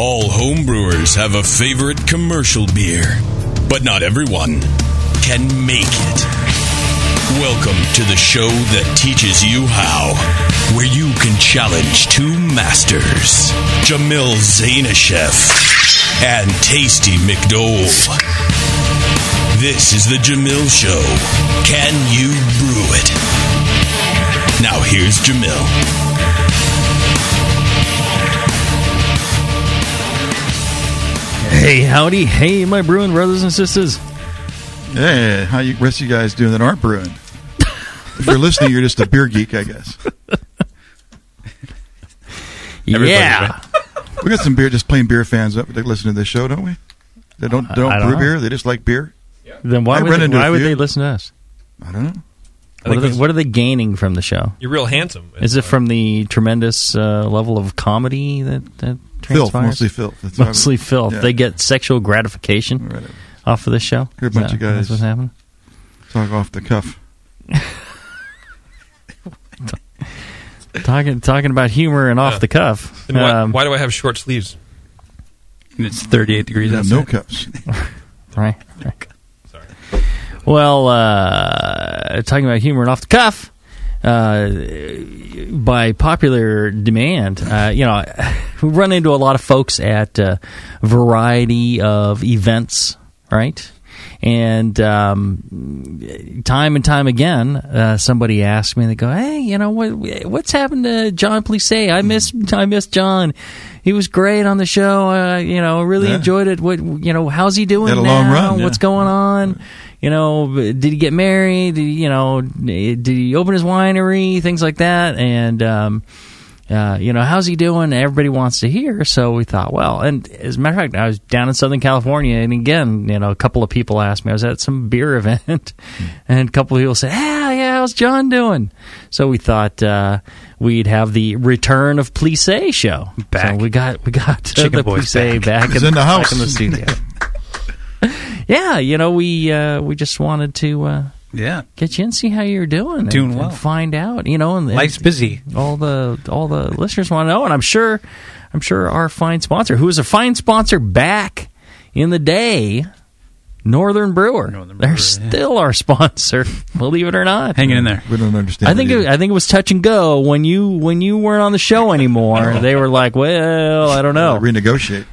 All homebrewers have a favorite commercial beer, but not everyone can make it. Welcome to the show that teaches you how, where you can challenge two masters, Jamil Zainasheff and Tasty McDole. This is the Jamil Show. Can you brew it? Now here's Jamil. Hey, howdy. Hey, my brewing brothers and sisters. Hey, how you rest of you guys doing that aren't brewing? If you're listening, you're just a beer geek, I guess. yeah. We got some beer, just plain beer fans up. They listen to this show, don't we? They don't they don't don't brew know. beer. They just like beer. Then why I would, they, into why would they listen to us? I don't know. I What are, they, what are they gaining from the show? You're real handsome. Is it from the tremendous uh, level of comedy that, that Filth, transpires? mostly filth. That's how- Mostly filth. yeah. They get sexual gratification Right. off of this show. Hear a Is bunch that- of guys- That's what's happening. Talk off the cuff. Talking talking about humor and off Yeah. the cuff. Then why, Um, why do I have short sleeves? It's 38 degrees Yeah, outside. no cuffs. Right. right. Well, uh, talking about humor and off the cuff, uh, by popular demand, uh, you know, we run into a lot of folks at a variety of events, right? And um, time and time again, uh, somebody asks me, they go, "Hey, you know what? What's happened to Jon Plise? I miss, I miss Jon. He was great on the show. Uh, you know, really Yeah. enjoyed it. What, you know, how's he doing Had a now? long run, yeah. What's going on? You know, did he get married? Did he, you know, did he open his winery? Things like that. And um, uh, you know, how's he doing? Everybody wants to hear. So we thought, well, and as a matter of fact, I was down in Southern California, and again, you know, a couple of people asked me. I was at some beer event, and a couple of people said, "Ah, yeah, how's Jon doing?" So we thought uh, we'd have the return of Plise show. Back. So we got we got Chicken the Boy's Plise back, He's in, in the house. back in the studio. yeah, you know, we uh, we just wanted to. Uh, Yeah. Get you and see how you're doing. Doing and well. find out, you know, and Life's busy. all the all the listeners want to know, and I'm sure, I'm sure our fine sponsor, who is a fine sponsor back in the day, Northern Brewer, Northern they're Brewer, yeah. still our sponsor, believe it or not. Hanging in there. We don't understand. I think it it, I think it was touch and go when you when you weren't on the show anymore. they were like, "Well, I don't know." renegotiate.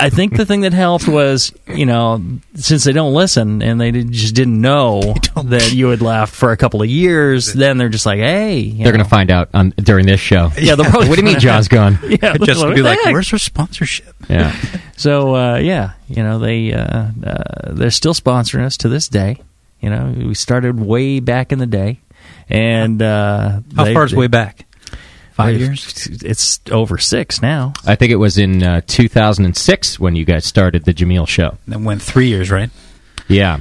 I think the thing that helped was, you know, since they don't listen and they did, just didn't know that you had left for a couple of years, then they're just like, "Hey, They're going to find out on during this show. Yeah, they'll probably what do you mean Jon's gone? Yeah, Just be like, heck? where's our sponsorship? Yeah. So uh, yeah, you know they uh, uh, they're still sponsoring us to this day. You know, we started way back in the day, and uh, How they- far is they- way back? Five years? It's over six now. I think it was in uh, 2006 when you guys started the Jamil show. Then went three years, right? Yeah.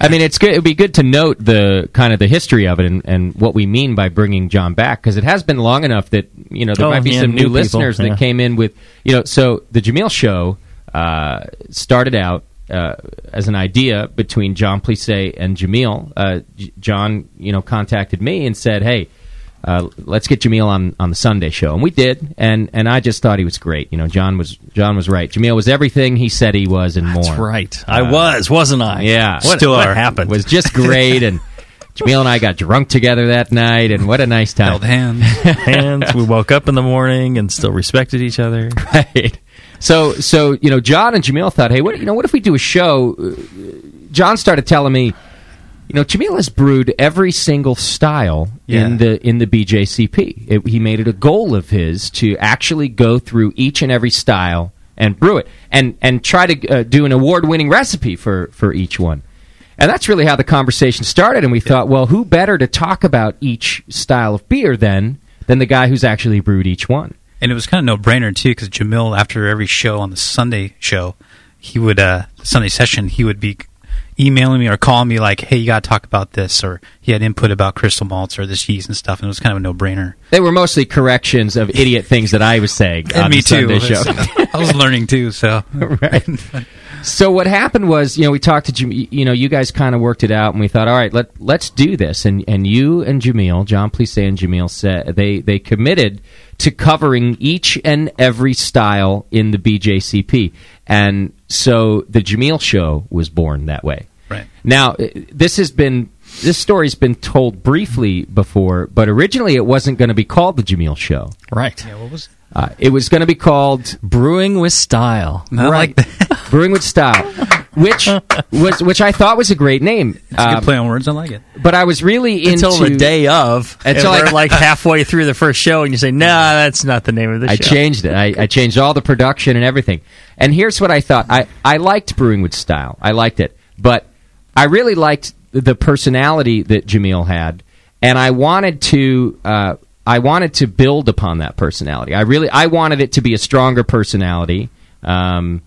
I mean, it's good. It'd be good to note the kind of the history of it and, and what we mean by bringing Jon back because it has been long enough that you know there Oh, might be yeah, some new new, people, listeners yeah. that came in with you know. So the Jamil show uh, started out uh, as an idea between Jon Plise and Jamil. Uh, J- Jon, you know, contacted me and said, "Hey." Uh, let's get Jamil on, on the Sunday show, and we did, and, and I just thought he was great. You know, Jon was Jon was right. Jamil was everything he said he was and more. That's right. I was, wasn't I? Yeah, What, Still what happened? was just great, and Jamil and I got drunk together that night, and what a nice time. Held hands. hands. We woke up in the morning and still respected each other. right. So, so you know, Jon and Jamil thought, hey, what you know, what if we do a show? Uh, Jon started telling me, you know, Jamil has brewed every single style Yeah. in the in the BJCP. It, he made it a goal of his to actually go through each and every style and brew it, and and try to uh, do an award winning recipe for for each one. And that's really how the conversation started. And we thought, well, who better to talk about each style of beer than than the guy who's actually brewed each one? And it was kind of no brainer too, because Jamil, after every show on the Sunday show, he would uh, Sunday session, he would be emailing me or calling me like, "Hey, you got to talk about this," or he had input about crystal malts or this yeast and stuff, and it was kind of a no brainer. They were mostly corrections of idiot things that I was saying And me the too. show. I was learning too, so right. So what happened was, you know, we talked to Jam- you know, you guys kind of worked it out, and we thought, all right, let let's do this. And and you and Jamil, Jon Plise and Jamil said they they committed to covering each and every style in the BJCP, and so the Jamil Show was born that way. Right. Now, uh, this has been this story's been told briefly before, but originally it wasn't going to be called the Jamil Show. Right. yeah, what was Uh, it was going to be called Brewing with style. not like that. Brewing with Style, which was which I thought was a great name. It's a Um, good play on words. I like it. but I was really into Until the day of. Until and I- we're like halfway through the first show, and you say, "Nah, that's not the name of the I show." changed it. I, I changed all the production and everything. And here's what I thought. I, I liked Brewing with Style. I liked it. But I really liked the personality that Jamil had, and I wanted to uh, I wanted to build upon that personality. I really I wanted it to be a stronger personality. Um,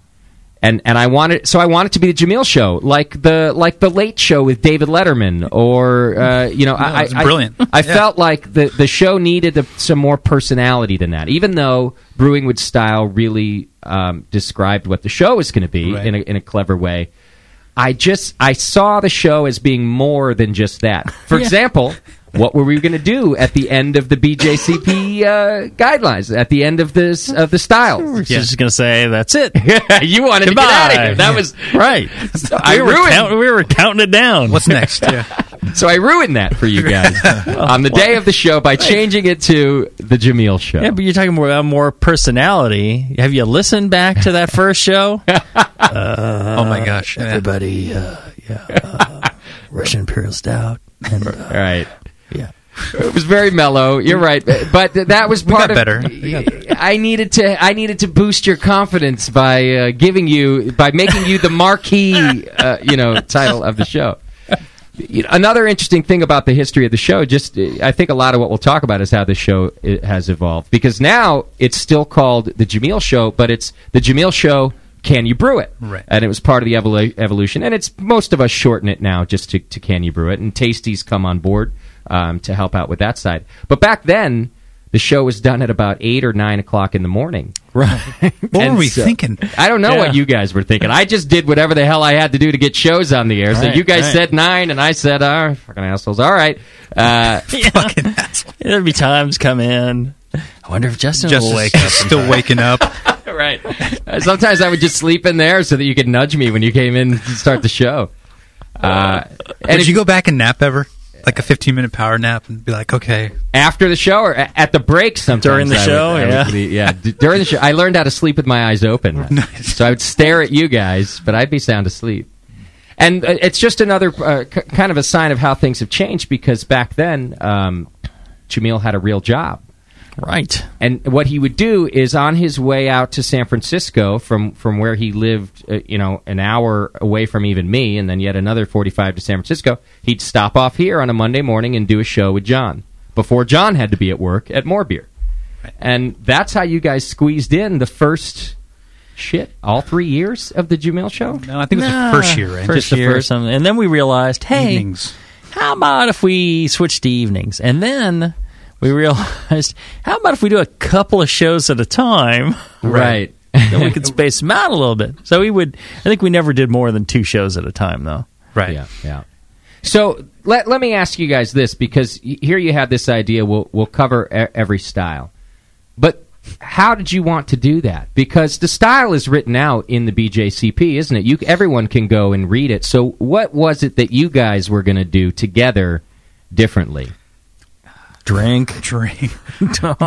and and I wanted so I wanted to be the Jamil show, like the like the Late Show with David Letterman, or uh, you know, I, it's I- brilliant. I, Yeah. felt like the the show needed a, some more personality than that, even though Brewing with Style really um, described what the show was going to be Right. in a, in a clever way. I just I saw the show as being more than just that. For example, what were we going to do at the end of the BJCP uh, guidelines? At the end of this of the style, We're just going to say, "That's it." you wanted to get out of here. That was right. so I we, were ruined. count- we were counting it down. What's next? Yeah. so I ruined that for you guys on the day of the show by changing it to the Jamil show. Yeah, but you're talking more about more personality. Have you listened back to that first show? oh my gosh. Everybody, uh, yeah, uh, Russian Imperial Stout, and uh, All right. Yeah. It was very mellow. You're right, but that was part got of. better. I needed to. I needed to boost your confidence by uh, giving you by making you the marquee, uh, you know, title of the show. You know, another interesting thing about the history of the show, just uh, I think a lot of what we'll talk about is how the show has evolved. Because now it's still called the Jamil Show, but it's the Jamil Show. Can you brew it? Right. And it was part of the evolu- evolution, and it's most of us shorten it now just to, to can you brew it, and Tasties come on board um, to help out with that side. But back then, the show was done at about eight or nine o'clock in the morning. Right. What And were we so- thinking? I don't know Yeah. what you guys were thinking. I just did whatever the hell I had to do to get shows on the air. So Right, you guys right. said nine, and I said, "Ah, fucking assholes." All right. Uh, Fucking asshole. There'd be times come in. I wonder if Justin Just will wake up. still waking up. right. Uh, Sometimes I would just sleep in there so that you could nudge me when you came in to start the show. Uh, and Did if you go back and nap ever? Like a 15 minute power nap and be like, okay. after the show or at the break sometimes During the I show, would yeah. be- yeah during the show i learned how to sleep with my eyes open Nice. so i would stare at you guys but i'd be sound asleep and uh, it's just another uh, k- kind of a sign of how things have changed because back then um, jamil had a real job Right. and what he would do is on his way out to San Francisco from from where he lived, uh, you know, an hour away from even me, and then yet another forty five to San Francisco. He'd stop off here on a Monday morning and do a show with Jon before Jon had to be at work at More Beer, and that's how you guys squeezed in the first shit all three years of the Jamil show. No, I think it was Nah, the first year, right? First Just the year or first- something. And then we realized, hey, Evenings. how about if we switch to evenings? And then we realized, how about if we do a couple of shows at a time? Right. then we could space them out a little bit. So we would, I think we never did more than two shows at a time, though. Right. Yeah, yeah. So let, let me ask you guys this because here you have this idea we'll we'll cover e- every style, but how did you want to do that? Because the style is written out in the BJCP, isn't it? You everyone can go and read it. So what was it that you guys were going to do together differently? Drink. Drink,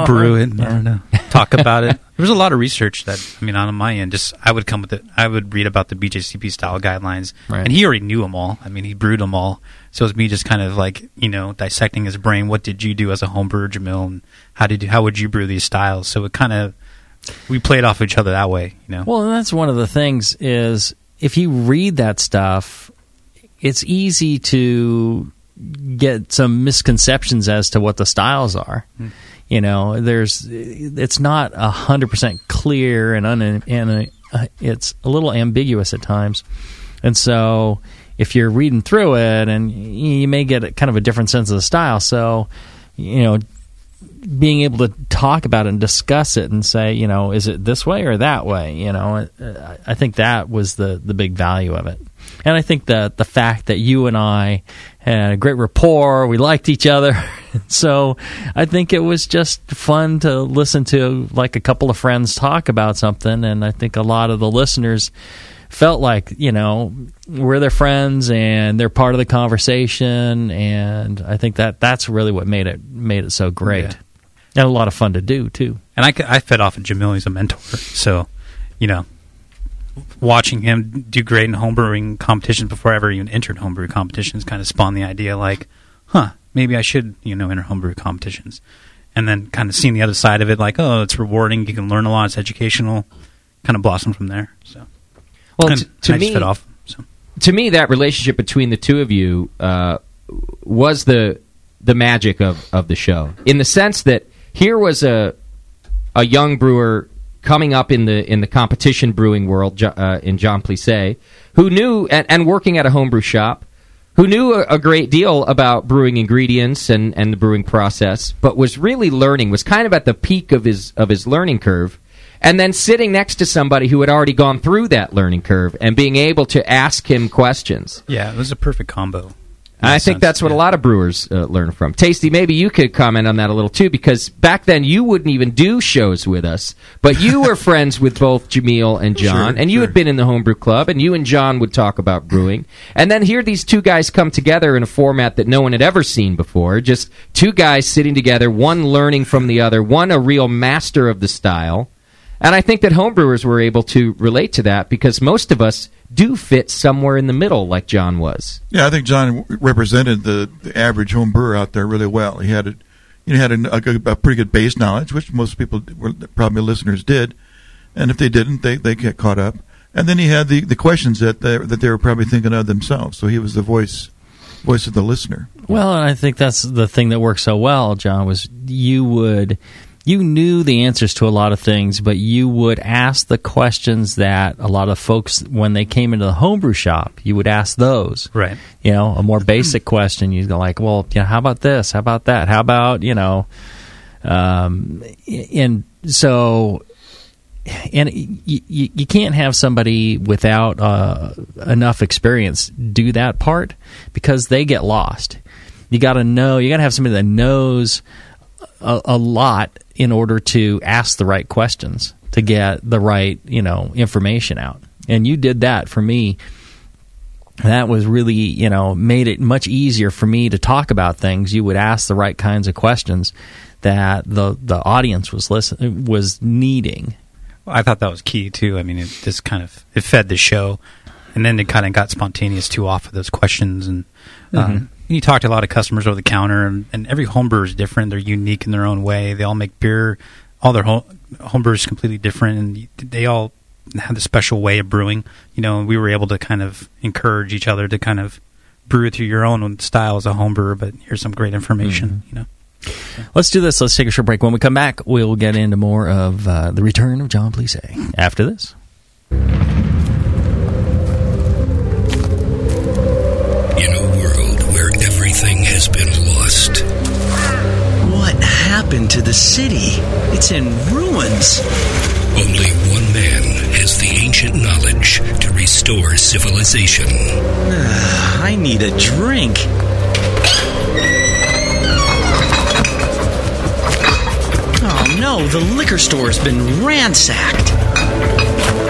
brew it. I don't know. Talk about it. There was a lot of research that I mean, on my end, just I would come with it. I would read about the BJCP style guidelines, Right. and he already knew them all. I mean, he brewed them all. So it was me just kind of like you know dissecting his brain. What did you do as a home brewer, Jamil? And how did you, how would you brew these styles? So it kind of we played off each other that way. You know. Well, and that's one of the things is if you read that stuff, it's easy to get some misconceptions as to what the styles are. You know, there's it's not a hundred percent clear and un, and uh, it's a little ambiguous at times, and so if you're reading through it, and you may get kind of a different sense of the style. So, you know, being able to talk about it and discuss it and say, you know, is it this way or that way? You know, uh, I think that was the the big value of it. And I think that the fact that you and I had a great rapport, we liked each other. so I think it was just fun to listen to like a couple of friends talk about something. And I think a lot of the listeners felt like, you know, we're their friends and they're part of the conversation. And I think that that's really what made it, made it so great. Yeah. And a lot of fun to do too. And I, I fed off of Jamil. He's a mentor. So, you know, watching him do great in homebrewing competitions before I ever even entered homebrew competitions kind of spawned the idea like, huh, maybe I should, you know, enter homebrew competitions. And then kind of seeing the other side of it, like, oh, it's rewarding. You can learn a lot. It's educational. Kind of blossomed from there. So, Well, and t- to just me, off. So, to me, that relationship between the two of you uh, was the the magic of, of the show, in the sense that here was a a young brewer coming up in the in the competition brewing world uh, in Jon Plise, who knew and, and working at a homebrew shop, who knew a, a great deal about brewing ingredients and, and the brewing process, but was really learning, was kind of at the peak of his of his learning curve, and then sitting next to somebody who had already gone through that learning curve and being able to ask him questions. yeah, it was a perfect combo. I think that's what yeah. a lot of brewers uh, learn from. Tasty, maybe you could comment on that a little too, because back then you wouldn't even do shows with us, but you were friends with both Jamil and Jon, Sure, and you sure. had been in the homebrew club, and you and Jon would talk about brewing, and then here these two guys come together in a format that no one had ever seen before. Just two guys sitting together, one learning from the other, one a real master of the style. And I think that homebrewers were able to relate to that because most of us do fit somewhere in the middle, like Jon was. Yeah, I think Jon represented the, the average home brewer out there really well. He had a, you know, had a, a, a pretty good base knowledge, which most people, were, probably listeners, did. And if they didn't, they they get caught up. And then he had the, the questions that they, that they were probably thinking of themselves. So he was the voice voice of the listener. Well, and I think that's the thing that worked so well, Jon, was you would you knew the answers to a lot of things, but you would ask the questions that a lot of folks when they came into the homebrew shop, you would ask those. Right. You know, a more basic question, you'd go like, Well, you know, how about this? How about that? How about, you know, um, and so and you, you, you can't have somebody without uh, enough experience do that part because they get lost. You got to know. You got to have somebody that knows a, a lot in order to ask the right questions to get the right you know information out. And you did that for me. That was really you know made it much easier for me to talk about things. You would ask the right kinds of questions that the the audience was listen was needing. Well, I thought that was key too. I mean, it just kind of it fed the show, and then it kind of got spontaneous too off of those questions. And um, you talked to a lot of customers over the counter, and, and every home brewer is different. They're unique in their own way. They all make beer. All their home, home brewers completely different, and they all have a special way of brewing. You know, and we were able to kind of encourage each other to kind of brew through your own style as a home brewer. But here's some great information. You know. Let's do this. Let's take a short break. When we come back, we'll get into more of uh, the return of Jon Plise after this. In a world where everything has been lost, What happened to the city? It's in ruins. only one man has the ancient knowledge to restore civilization. Ah, I need a drink. Oh no, the liquor store's been ransacked.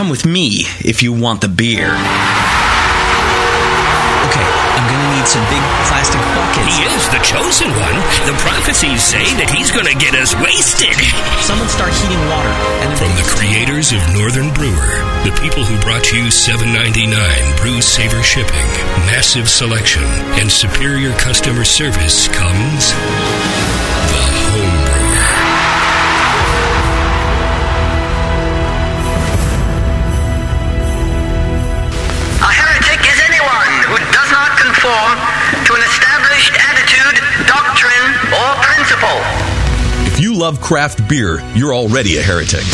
Come with me if you want the beer. Okay, I'm gonna need some big plastic buckets. He is the chosen one, the prophecies say that he's to get us wasted. Someone start heating water. And From the creators of Northern Brewer, the people who brought you 7.99 Brew Saver shipping, massive selection, and superior customer service comes principle. If you love craft beer, you're already a heretic.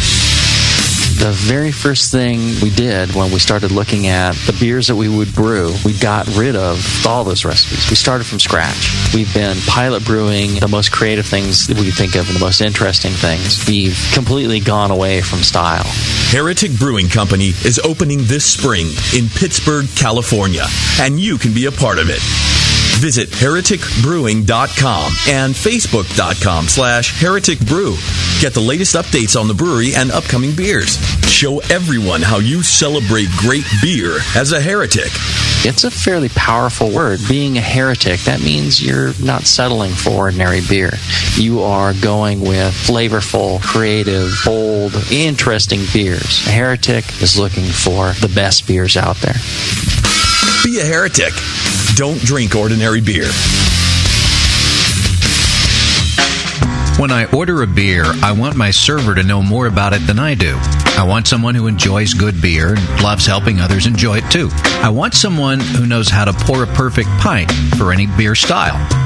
The very first thing we did when we started looking at the beers that we would brew, we got rid of all those recipes. We started from scratch. We've been pilot brewing the most creative things that we think of and the most interesting things. We've completely gone away from style. Heretic Brewing Company is opening this spring in Pittsburg, California, and you can be a part of it. Visit hereticbrewing.com and facebook.com slash hereticbrew. Get the latest updates on the brewery and upcoming beers. Show everyone how you celebrate great beer as a heretic. It's a fairly powerful word. Being a heretic, that means you're not settling for ordinary beer. You are going with flavorful, creative, bold, interesting beers. A heretic is looking for the best beers out there. Be a heretic. Don't drink ordinary beer. When I order a beer, I want my server to know more about it than I do. I want someone who enjoys good beer and loves helping others enjoy it too. I want someone who knows how to pour a perfect pint for any beer style.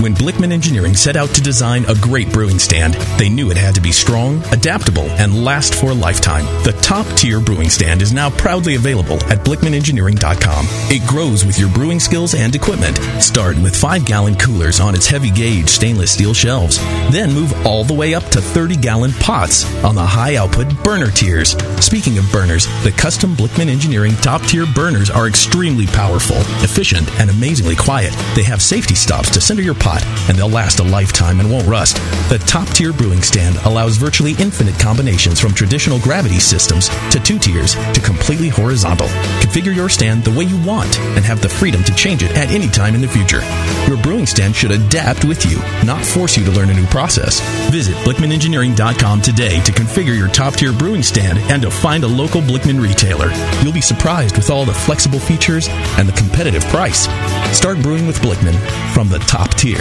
When Blickman Engineering set out to design a great brewing stand, they knew it had to be strong, adaptable, and last for a lifetime. The top tier brewing stand is now proudly available at BlickmanEngineering.com. It grows with your brewing skills and equipment. Start with 5 gallon coolers on its heavy gauge stainless steel shelves. Then move all the way up to 30 gallon pots on the high output burner tiers. Speaking of burners, the custom Blickman Engineering top tier burners are extremely powerful, efficient, and amazingly quiet. They have safety stops to center your pot, and they'll last a lifetime and won't rust. The top tier brewing stand allows virtually infinite combinations from traditional gravity systems to two tiers to completely horizontal. Configure your stand the way you want and have the freedom to change it at any time in the future. Your brewing stand should adapt with you, not force you to learn a new process. Visit BlickmanEngineering.com today to configure your top tier brewing stand and to find a local Blickman retailer. You'll be surprised with all the flexible features and the competitive price. Start brewing with Blickman from the top tier.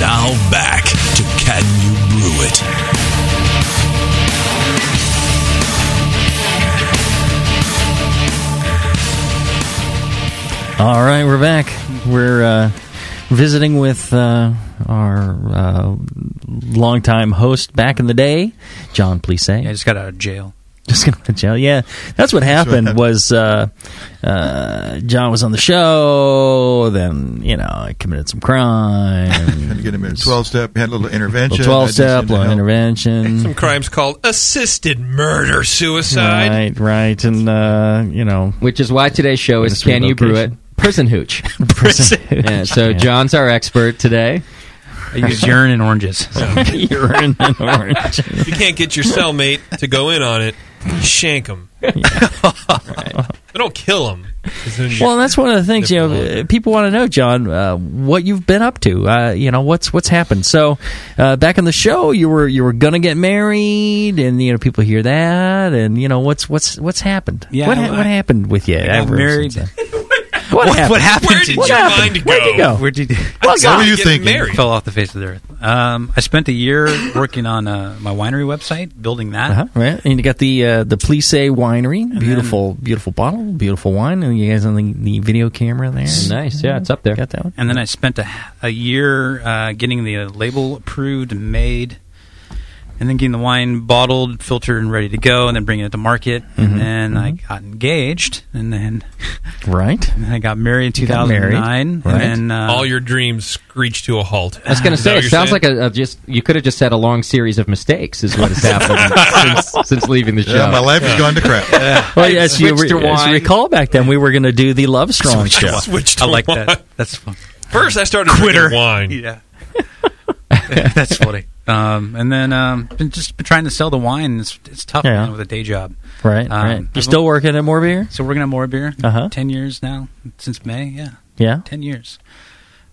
Now back to Can You Brew It? All right, we're back. We're uh, visiting with uh, our uh, longtime host back in the day, Jon Plise. Yeah, I just got out of jail. Just got out of jail. Yeah, that's what happened. happened. Was uh, uh, Jon was on the show? Then you know, I committed some crime. Had to get him in twelve step. Had a little intervention. twelve step, little intervention. Some crimes called assisted murder suicide. Right, right, and uh, you know, Which is why today's show is Can You Brew It? Prison Hooch. prison. Yeah, so Jon's our expert today. I use urine and oranges. urine and orange. If you can't get your cellmate to go in on it, you shank them. But don't kill them. Well, that's one of the things you know. uh, People want to know, Jon, uh, what you've been up to. Uh, you know, what's what's happened. So, uh, back in the show, you were you were gonna get married, and you know, people hear that, and you know, what's what's what's happened? Yeah, what, ha- I- what happened with you? I got ever married. Since then? What happened? happened? Where to did you? your mind go? Where'd you go? Where'd you? What How were you get thinking? Married? fell off the face of the earth. Um, I spent a year working on uh, my winery website, building that. Uh-huh, right, and you got the uh, the Plise Winery, beautiful, beautiful bottle, beautiful wine, and you guys on the, the video camera there. Nice. Yeah, it's up there. Got that one. And then I spent a, a year uh, getting the label approved and made, and then getting the wine bottled, filtered, and ready to go, and then bringing it to market. Mhm, And then I got engaged, and then, Right. and then I got married in You married, 2009. right. And then, uh, All your dreams screeched to a halt. I was going to Is say, it sounds saying? like a, a just you could have just had a long series of mistakes, is what has happened since, since leaving the show. Yeah, my life has gone to crap. Well, as you, switched to re- as you recall back then, we were going to do the Love Strong show. Switch I to like wine. that. That's fun. First, I started Quitter. drinking wine. Yeah. That's funny. Um, and then um, been just been trying to sell the wine. It's, it's tough Yeah. man, with a day job. Right, Um, right. You still working at More Beer? So working at More Beer. Uh-huh. Ten years now since May. Yeah, Yeah. ten years.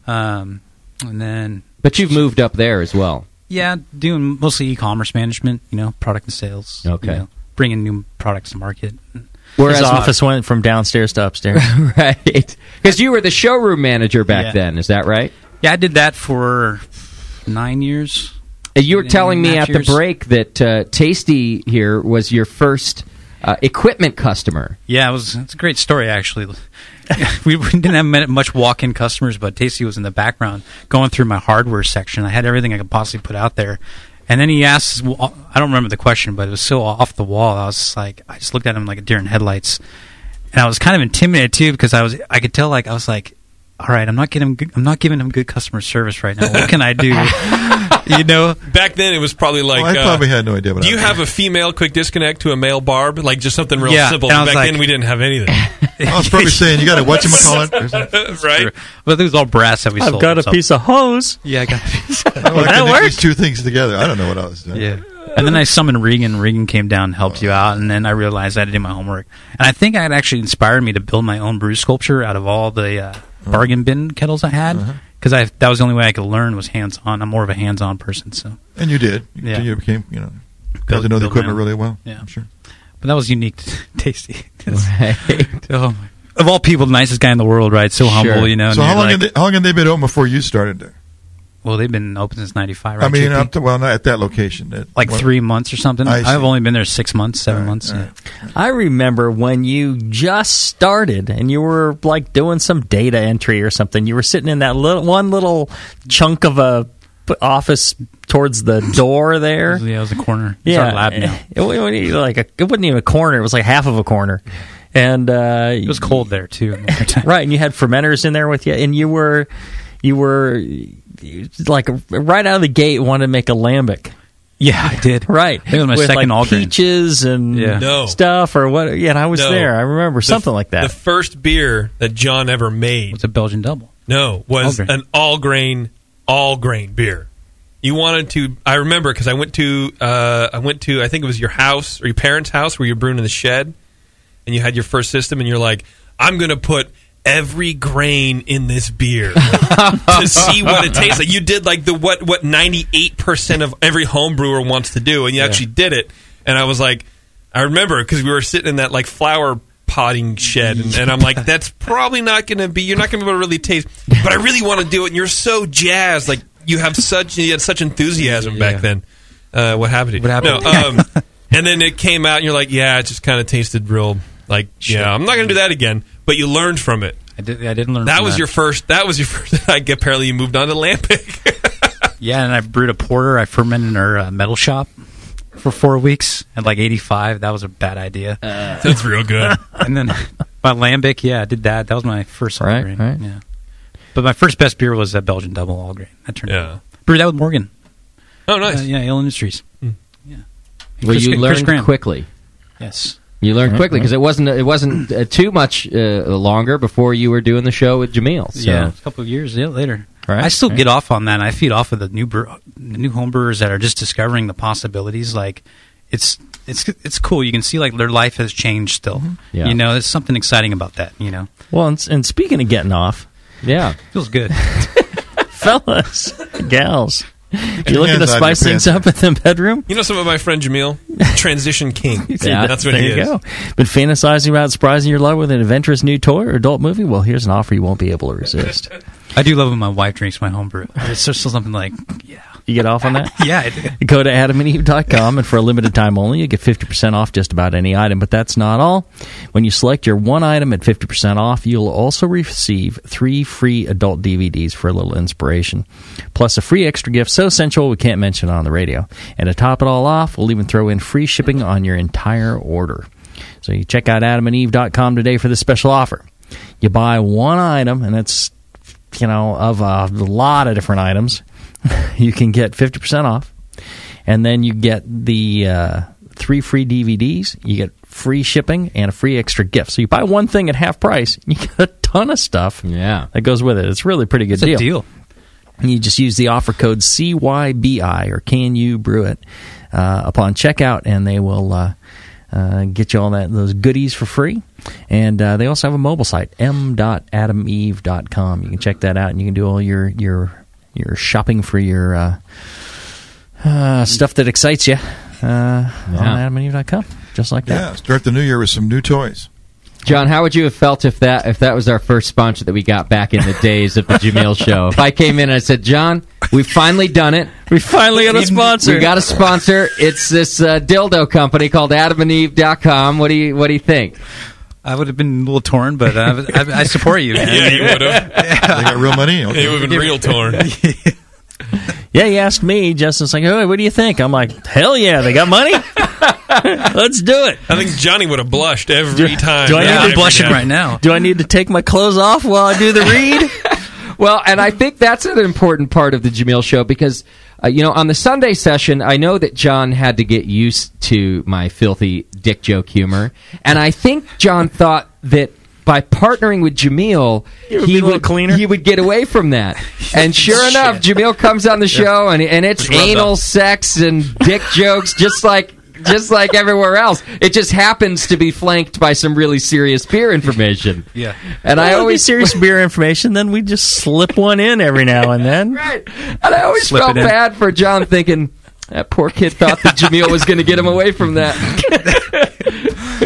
Um, and then But you've moved up there as well. yeah, doing mostly e-commerce management. You know, product and sales. you Okay. know, bringing new products to market. Whereas Whereas His office went from downstairs to upstairs. right. Because you were the showroom manager back Yeah. then, is that right? Yeah, I did that for nine years. Uh, You were telling me at the break that uh, Tasty here was your first uh, equipment customer. Yeah, it was. It's a great story, actually. we, didn't have much walk-in customers, but Tasty was in the background going through my hardware section. I had everything I could possibly put out there, and then he asked. well, I don't remember the question, but it was so off the wall. I was just like, I just looked at him like a deer in headlights, and I was kind of intimidated too because I was. I could tell, like, I was like. All right, I'm not getting, I'm not giving him good customer service right now. What can I do? you know, Back then, it was probably like. Well, I uh, probably had no idea what Do I you was have a female quick disconnect to a male barb? Like just something real Yeah, simple. and I But was back like- then, we didn't have anything. I was probably saying you got to what you call it. right? But it was all brass that we I've sold. got a so- piece of hose. Yeah, I got a piece. I that connect work? these two things together. I don't know what I was doing. Yeah. And then I summoned Regan. Regan came down and helped you out. And then I realized I had to do my homework. And I think it actually inspired me to build my own brew sculpture out of all the uh, bargain bin kettles I had. Because I that was the only way I could learn was hands on. I'm more of a hands on person. So, And you did. Yeah. You became, you know, got Build- to know the equipment really well. Yeah. I'm sure. but that was unique, to tasty. Right. oh my. Of all people, the nicest guy in the world, right? So humble, you know. So how long, like- they, how long had they been open before you started there? Well, they've been open since '95, right? I mean, JP? up to, well, not at that location. At- like what- three months or something. I I've only been there six months, seven All right, months. all yeah. I remember when you just started and you were like doing some data entry or something. You were sitting in that little one little chunk of a p- office towards the door there. Yeah, it was a corner. It's Yeah, our lab now. It, wasn't even like a, it wasn't even a corner. It was like half of a corner, and uh, It was cold there too. the right? And you had fermenters in there with you, and you were you were like right out of the gate wanted to make a lambic. Yeah, I did. Right, I think it was my with second like all grain. peaches and Yeah. No. stuff or what. Yeah, and I was No. there. I remember The- something like that. The first beer that Jon ever made, It's a Belgian double. no, was All grain. an all grain, all grain beer. You wanted to. I remember because I went to. Uh, I went to. I think it was your house or your parents' house where you're brewing in the shed, and you had your first system, and you're like, I'm going to put every grain in this beer to see what it tastes like. You did like the what what 98 percent of every home brewer wants to do, and you actually did it. And I was like, I remember because we were sitting in that like flower potting shed, and, and I'm like, that's probably not going to be. You're not going to be able to really taste, but I really want to do it. And you're so jazzed, like you have such you had such enthusiasm back then. Uh, what happened? To you? What happened? No, um, and then it came out, and you're like, yeah, it just kind of tasted real. Like, yeah, I'm not going to do that again. But you learned from it. I did. I didn't learn. That from was your first. That was your first. Like apparently you moved on to Lambic. Yeah, and I brewed a porter. I fermented in our uh, metal shop for four weeks at like 85. That was a bad idea. That's real good. and then my lambic, yeah, I did that. That was my first all Right, grain. right. Yeah. But my first best beer was a Belgian double all grain. That turned Yeah. out. Brewed that with Morgan. Oh, nice. Uh, yeah, Ale Industries. Yeah. Well, Chris- you learned Graham. quickly. Yes. You learned quickly because it wasn't it wasn't uh, too much uh, longer before you were doing the show with Jamil. So. Yeah, a couple of years yeah, later. Right, I still right. get off on that. I feed off of the new brew, new home brewers that are just discovering the possibilities. Like it's it's it's cool. You can see like their life has changed. Still, Yeah. you know, there's something exciting about that. You know, well, and, and speaking of getting off, yeah. feels good. fellas, gals, You're looking to spice things up in the bedroom? You know some of my friend Jamil? Transition King. Yeah, That's what there he you is. go. Been fantasizing about surprising your love with an adventurous new toy or adult movie? Well, here's an offer you won't be able to resist. I do love when my wife drinks my homebrew. It's just something like, yeah. You get off on that? Yeah, I do. Go to adamandeve.com, and for a limited time only, you get 50% off just about any item. But that's not all. When you select your one item at 50% off, you'll also receive three free adult DVDs for a little inspiration, plus a free extra gift so sensual we can't mention it on the radio. And to top it all off, we'll even throw in free shipping on your entire order. So you check out adamandeve.com today for this special offer. You buy one item, and it's, you know, of a lot of different items. you can get 50% off and then you get the uh, three free DVDs. You get free shipping and a free extra gift. So you buy one thing at half price, you get a ton of stuff. Yeah, that goes with it. It's really pretty good It's a deal. deal. You just use the offer code CYBI or Can You Brew It uh, upon checkout, and they will. Uh, uh, get you all that those goodies for free, and uh, they also have a mobile site m.adameve.com. You can check that out, and you can do all your your your shopping for your uh, uh, stuff that excites you uh, on adamandeve.com, just like that. Yeah, start the new year with some new toys. Jon, how would you have felt if that if that was our first sponsor that we got back in the days of the Jamil Show? If I came in and I said, "Jon, we've finally done it. We finally got a sponsor. We got a sponsor. It's this uh, dildo company called AdamandEve.com. What do you What do you think?" I would have been a little torn, but uh, I, I support you. Man. Yeah, you would have. They got real money. Okay. It would have been real torn. Yeah, he asked me. Justin's like, "Hey, what do you think?" I'm like, "Hell yeah, they got money. Let's do it." I think Johnny would have blushed every time. do I Yeah, need to every blushing right now. Do I need to take my clothes off while I do the read? Well, and I think that's an important part of the Jamil show because, uh, you know, on the Sunday session, I know that Jon had to get used to my filthy dick joke humor. And I think Jon thought that by partnering with Jamil, would a cleaner. he would get away from that. And sure enough, Jamil comes on the show and, and it's anal up. sex and dick jokes just like. Just like everywhere else, it just happens to be flanked by some really serious beer information. Yeah. and I Well, be always serious beer information. Then we just slip one in every now and then. Right. And I always Slip felt bad for Jon thinking that poor kid thought that Jamil was going to get him away from that.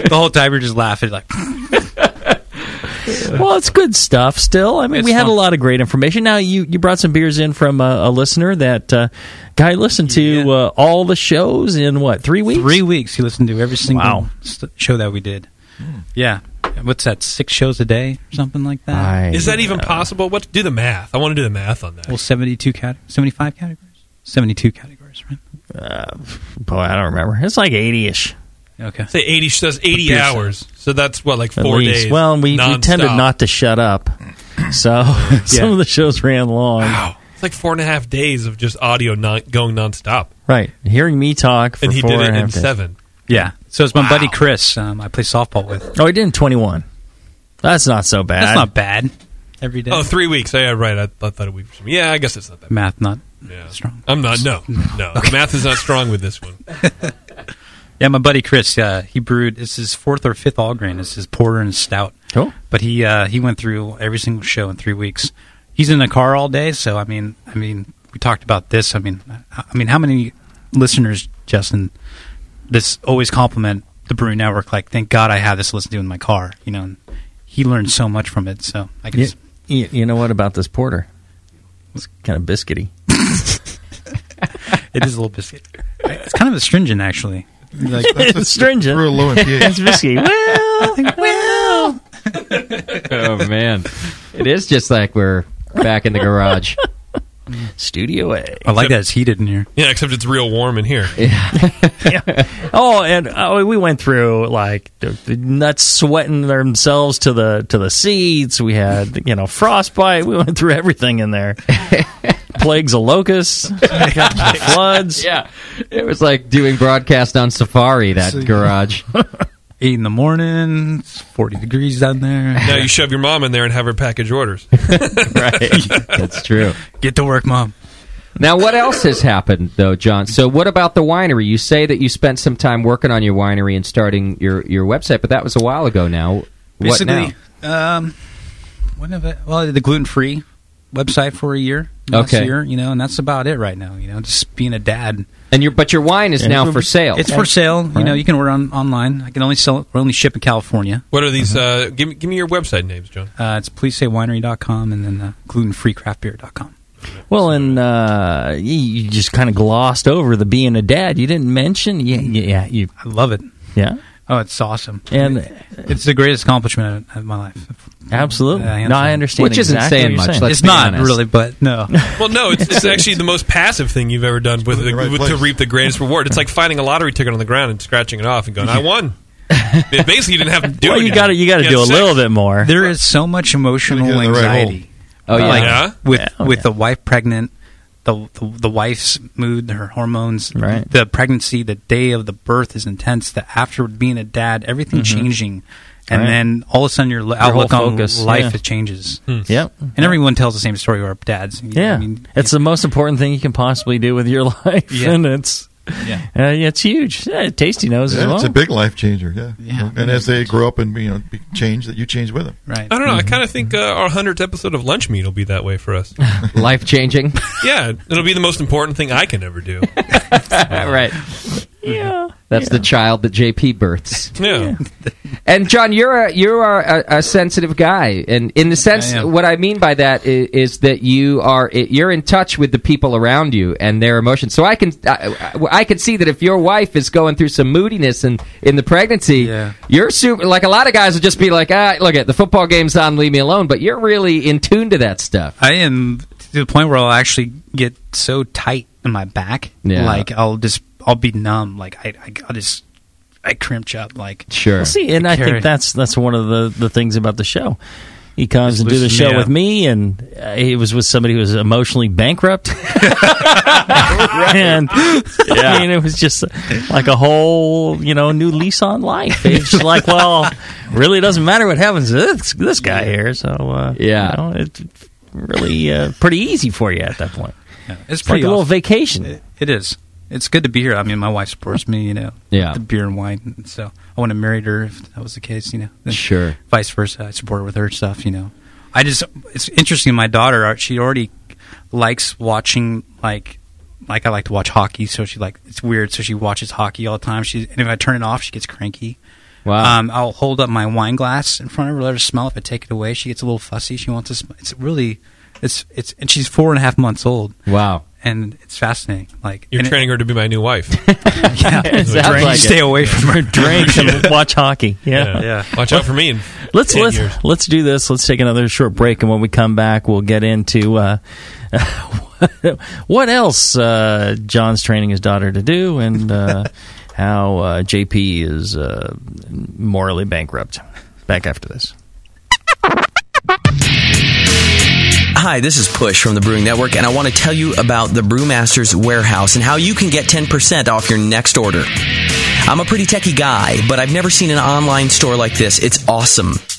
The whole time you're just laughing, like, Well, it's good stuff. Still, I mean, It's we had fun. a lot of great information. Now, you you brought some beers in from a, a listener that uh, guy listened to Yeah. uh, all the shows in what three weeks? three weeks he listened to every single Wow. st- show that we did. Yeah. What's that, six shows a day or something like that? I- Is that even possible? What? Do the math. I want to do the math on that. Well, 72 cat- 75 categories? 72 categories, right? Uh, boy, I don't remember. It's like eighty ish. Okay. Say eighty. Says eighty Beer hours. So that's what, like At four least. days. Well, we, we tended not to shut up, so some of the shows ran long. Wow. It's like four and a half days of just audio non- going nonstop, Right, hearing me talk for and he four did it in half days. seven. Yeah. So it's my Wow. buddy Chris. Um, I play softball with. Oh, he did in twenty one. That's not so bad. That's not bad. Every day. Oh, three weeks. Oh, Yeah, right. I, I thought it would be. Yeah, I guess it's not that. Math not Yeah. strong. I'm not. No, no. The math is not strong with this one. Yeah, my buddy Chris. Uh, he brewed. This is fourth or fifth all grain. This is porter and stout. Cool. But he uh, he went through every single show in three weeks. He's in the car all day, so I mean, I mean, we talked about this. I mean, I mean, how many listeners, Justin, this always compliment the Brewing Network? Like, thank God I have this to listen to in my car. You know, and he learned so much from it. So I just- you, you know what about this porter? It's kind of biscuity. it is a little biscuit. It's kind of astringent, actually. Like, That's it's stringent. Real low in it's pH. biscuity. Well, well. oh man, it is just like we're back in the garage. Studio A. I like that it's heated in here. Yeah, except it's real warm in here. Yeah. Oh, and oh, we went through like the, the nuts sweating themselves to the to the seats. We had you know frostbite. We went through everything in there. Plagues of locusts, floods. Yeah, it was like doing broadcast on Safari. That garage. Eight in the morning, it's 40 degrees down there. Now you shove your mom in there and have her package orders. right, that's true. Get to work, mom. Now, what else has happened, though, Jon? So, what about the winery? You say that you spent some time working on your winery and starting your, your website, but that was a while ago now. What now? Basically, um, when have I, well, the gluten free website for a year. Last Okay. year, you know, and that's about it right now. You know, just being a dad. And your but your wine is now for sale. It's for sale. You know, you can order on online. I can only sell. We only ship in California. What are these? Uh, give me give me your website names, Jon. Uh, it's pleasesaywinery.com and then uh, glutenfreecraftbeer.com. Well, and uh, you, you just kind of glossed over the being a dad. You didn't mention. Yeah, yeah. You, I love it. Yeah. Oh, it's awesome. And it's the greatest accomplishment of, of my life. Absolutely. Uh, No, I understand Which isn't saying what you're much, saying. let's It's not honest. really, but no. Well, no, it's, it's actually the most passive thing you've ever done with, the right with to reap the greatest reward. It's like finding a lottery ticket on the ground and scratching it off and going, "I won." It basically, you didn't have to do well, it. you got to you got to do a little bit more. There is so much emotional Gotta get in the right anxiety. Oh, yeah. Like, Yeah? with Yeah, oh, with yeah. the wife pregnant, the, the the wife's mood, her hormones, Right. the pregnancy, the day of the birth is intense. The after being a dad, everything changing, and Mm-hmm. Right. then all of a sudden your, whole outlook on focus, life yeah. changes. Yep. And everyone tells the same story. Our dads, Yeah, I mean, it's the most important thing you can possibly do with your life, Yeah. and it's Yeah. uh, yeah, it's huge. Yeah, Tasty knows as well. it's a big life changer. Yeah, Yeah. And as they grow up and you know change, that you change with them. right. I don't know. I kind of think uh, our hundredth episode of Lunch Meat will be that way for us. Life changing. yeah, it'll be the most important thing I can ever do. right. Yeah, That's the child that JP births. Yeah. And Jon, you're a you are a, a sensitive guy, and in the sense, I am. what I mean by that is, is that you are you're in touch with the people around you and their emotions. So I can I, I can see that if your wife is going through some moodiness and in the pregnancy, Yeah. you're super. Like a lot of guys will just be like, ah, look at the football game's on, leave me alone. But you're really in tune to that stuff. I am to the point where I'll actually get so tight in my back, Yeah. like I'll just I'll be numb. Like I, I I'll just I cringe up. Like Sure. Well, see, and I Carry. think that's that's one of the the things about the show. He comes and do the show me with me, and uh, he was with somebody who was emotionally bankrupt. and I mean, it was just like a whole, you know, new lease on life. It's just like, well, really doesn't matter what happens to this, this guy here. So, uh, Yeah. you know, it's really uh, pretty easy for you at that point. yeah, it's It's like pretty a little vacation. It, it is. It's good to be here. I mean, my wife supports me. You know, Yeah. the beer and wine. And so I want to marry her if that was the case. You know, Then Sure. Vice versa, I support her with her stuff. You know, I just it's interesting. My daughter, uh, she already likes watching like like I like to watch hockey. So she like it's weird. So she watches hockey all the time. She and if I turn it off, she gets cranky. Wow. Um, I'll hold up my wine glass in front of her, let her smell. If I take it away, she gets a little fussy. She wants to. Sm- it's really, it's it's, and she's four and a half months old, wow. and it's fascinating. Like You're and it- training her to be my new wife. yeah, Sounds drink, like it. stay away from her. Drink and watch hockey. Yeah. Yeah. Watch out for me. In Let's 10 let's years. let's do this. Let's take another short break, and when we come back, we'll get into uh, what else uh, Jon's training his daughter to do, and uh, how uh, JP is uh, morally bankrupt. Back after this. Hi, this is Push from the Brewing Network, and I want to tell you about the Brewmaster's Warehouse and how you can get 10% off your next order. I'm a pretty techie guy, but I've never seen an online store like this. It's awesome.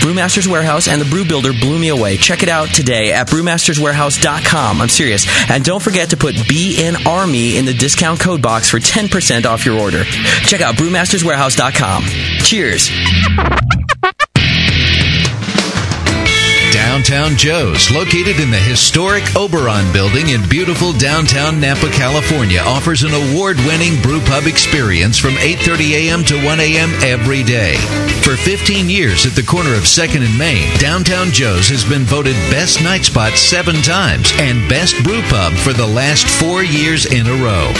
Brewmaster's Warehouse and the Brew Builder blew me away. Check it out today at brewmasterswarehouse.com. I'm serious. And don't forget to put BN Army in the discount code box for 10% off your order. Check out brewmasterswarehouse.com. Cheers. Downtown Joe's, located in the historic Oberon building in beautiful downtown Napa, California, offers an award-winning brew pub experience from 8:30 a.m. to 1 a.m. every day. For 15 years at the corner of 2nd and Main, Downtown Joe's has been voted best night spot 7 times and best brew pub for the last 4 years in a row.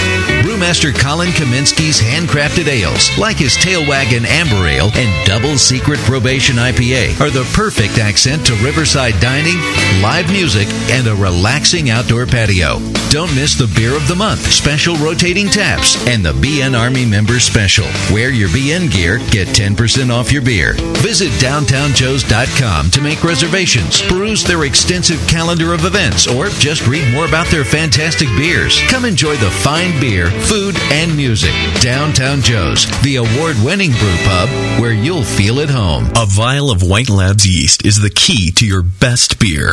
Brewmaster Colin Kaminsky's handcrafted ales, like his Tailwagon Amber Ale and Double Secret Probation IPA, are the perfect accent to Riverside outside dining, live music, and a relaxing outdoor patio. Don't miss the Beer of the Month, special rotating taps, and the BN Army Member Special. Wear your BN gear, get 10% off your beer. Visit downtownjoes.com to make reservations, peruse their extensive calendar of events, or just read more about their fantastic beers. Come enjoy the fine beer, food, and music. Downtown Joe's, the award winning brew pub where you'll feel at home. A vial of White Labs yeast is the key to your best beer.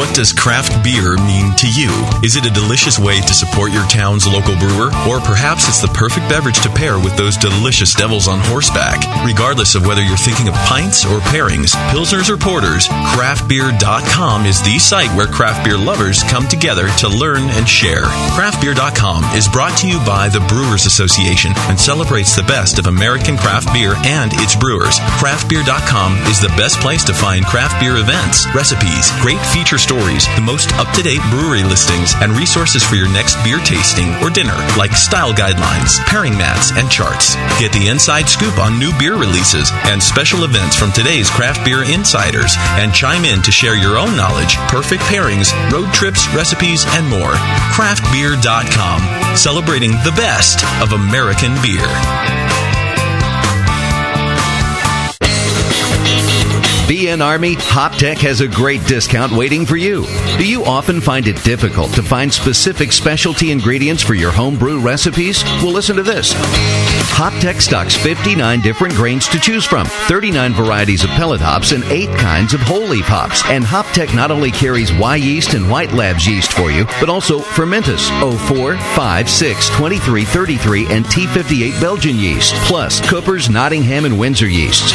What does craft beer mean to you? Is it a delicious way to support your town's local brewer? Or perhaps it's the perfect beverage to pair with those delicious devils on horseback? Regardless of whether you're thinking of pints or pairings, pilsners or porters, craftbeer.com is the site where craft beer lovers come together to learn and share. Craftbeer.com is brought to you by the Brewers Association and celebrates the best of American craft beer and its brewers. Craftbeer.com is the best place to find craft beer events, recipes, great feature stories, the most up to date brewery listings, and resources for your next beer tasting or dinner, like style guidelines, pairing mats, and charts. Get the inside scoop on new beer releases and special events from today's craft beer insiders, and chime in to share your own knowledge, perfect pairings, road trips, recipes, and more. Craftbeer.com, celebrating the best of American beer. BN Army, HopTech has a great discount waiting for you. Do you often find it difficult to find specific specialty ingredients for your homebrew recipes? Well, listen to this. HopTech stocks 59 different grains to choose from, 39 varieties of pellet hops, and 8 kinds of whole leaf hops. And HopTech not only carries Wyeast and White Labs yeast for you, but also Fermentis, 04, 5, 6, 23, 33, and T58 Belgian yeast, plus Cooper's, Nottingham, and Windsor yeasts.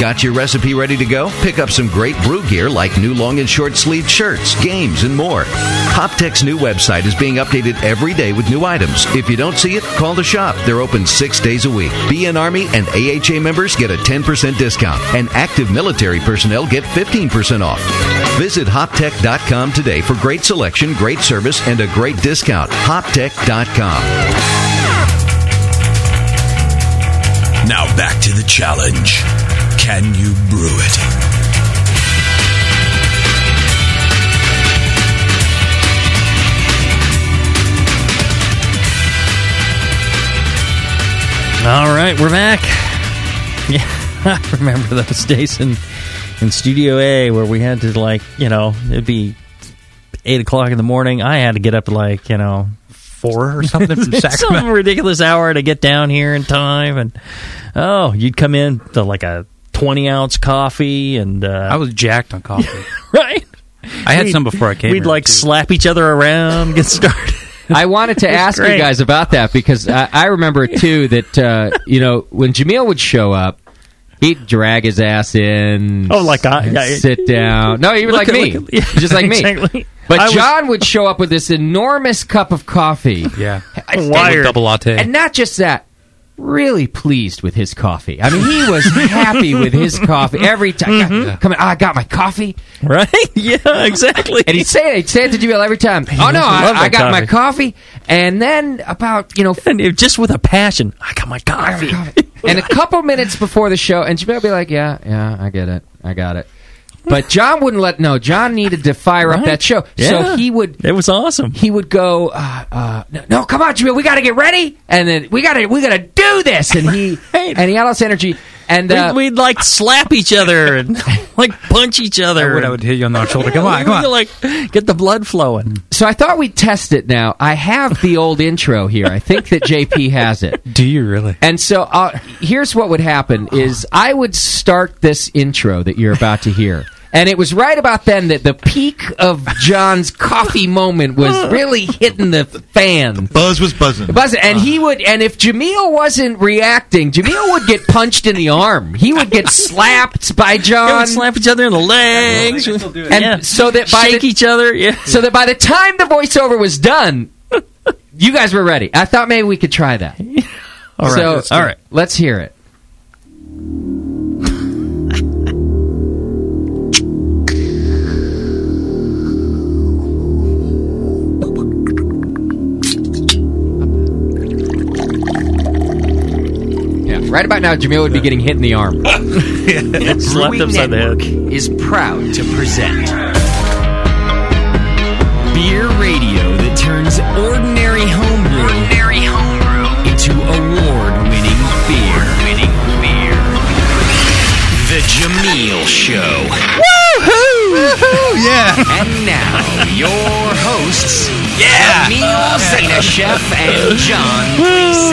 Got your recipe ready to go? Pick up some great brew gear like new long and short sleeved shirts, games, and more. HopTech's new website is being updated every day with new items. If you don't see it, call the shop. They're open six days a week. BN Army and AHA members get a 10% discount, and active military personnel get 15% off. Visit hoptech.com today for great selection, great service, and a great discount. Hoptech.com. Now back to the challenge. Can you brew it? All right, we're back. Yeah, I remember those days in in Studio A where we had to like, you know, it'd be eight o'clock in the morning. I had to get up at like, you know, four or something from Sacramento. some ridiculous hour to get down here in time. And oh, you'd come in to like a twenty ounce coffee, and uh, I was jacked on coffee. right. I had We'd- some before I came. We'd here, like too. slap each other around, get started. I wanted to ask great. you guys about that because I, I remember too that uh, you know when Jamil would show up, he'd drag his ass in. Oh, like I- and yeah, sit down. No, he was like at- me, at- yeah, just like me. But I was- Jon would show up with this enormous cup of coffee. Yeah, And- double latte. and not just that. Really pleased with his coffee. I mean, he was happy with his mm-hmm. coffee every time. Mm-hmm. Come on, I got my coffee. Right? Yeah, exactly. And he'd say it. He'd say it to Jamil every time. Oh no, I, I got my coffee. coffee. And then about you know and it- just with a passion, I got my coffee. and a couple minutes before the show, and Jamil would be like, "Yeah, yeah, I get it, I got it." But Jon wouldn't let. No, Jon needed to fire up that show, Yeah. so he would. It was awesome. He would go, uh, uh, "No, no, come on, Jamil, we got to get ready, and then we got to we got to do this." And he and he had all this energy. and we'd, uh, we'd like slap each other and like punch each other. I would, I would hit you on the shoulder. Come on, come on. Like get the blood flowing. so I thought we'd test it. Now I have the old intro here. I think that JP has it. Do you really? And so uh, here's what would happen: is I would start this intro that you're about to hear. And it was right about then that the peak of Jon's coffee moment was really hitting the fan. Buzz was buzzing. Buzzing, and he uh. would, and if Jamil wasn't reacting, Jamil would get punched in the arm. He would get slapped by Jon. They Jon, would slap each other in the legs. and Yeah. so that by Shake the, each other. Yeah. so that by the time the voiceover was done, you guys were ready. I thought maybe we could try that. All right. So, all right. let's hear it. Right about now, Jamil would be getting hit in the arm. yeah, Slapped Brewing upside the Network head. is proud to present beer radio that turns ordinary homebrew, ordinary homebrew into award-winning beer. Winning beer. The Jamil Show. Woohoo! Yeah. And now your hosts, yeah, Jamil Zainasheff and Jon Plise.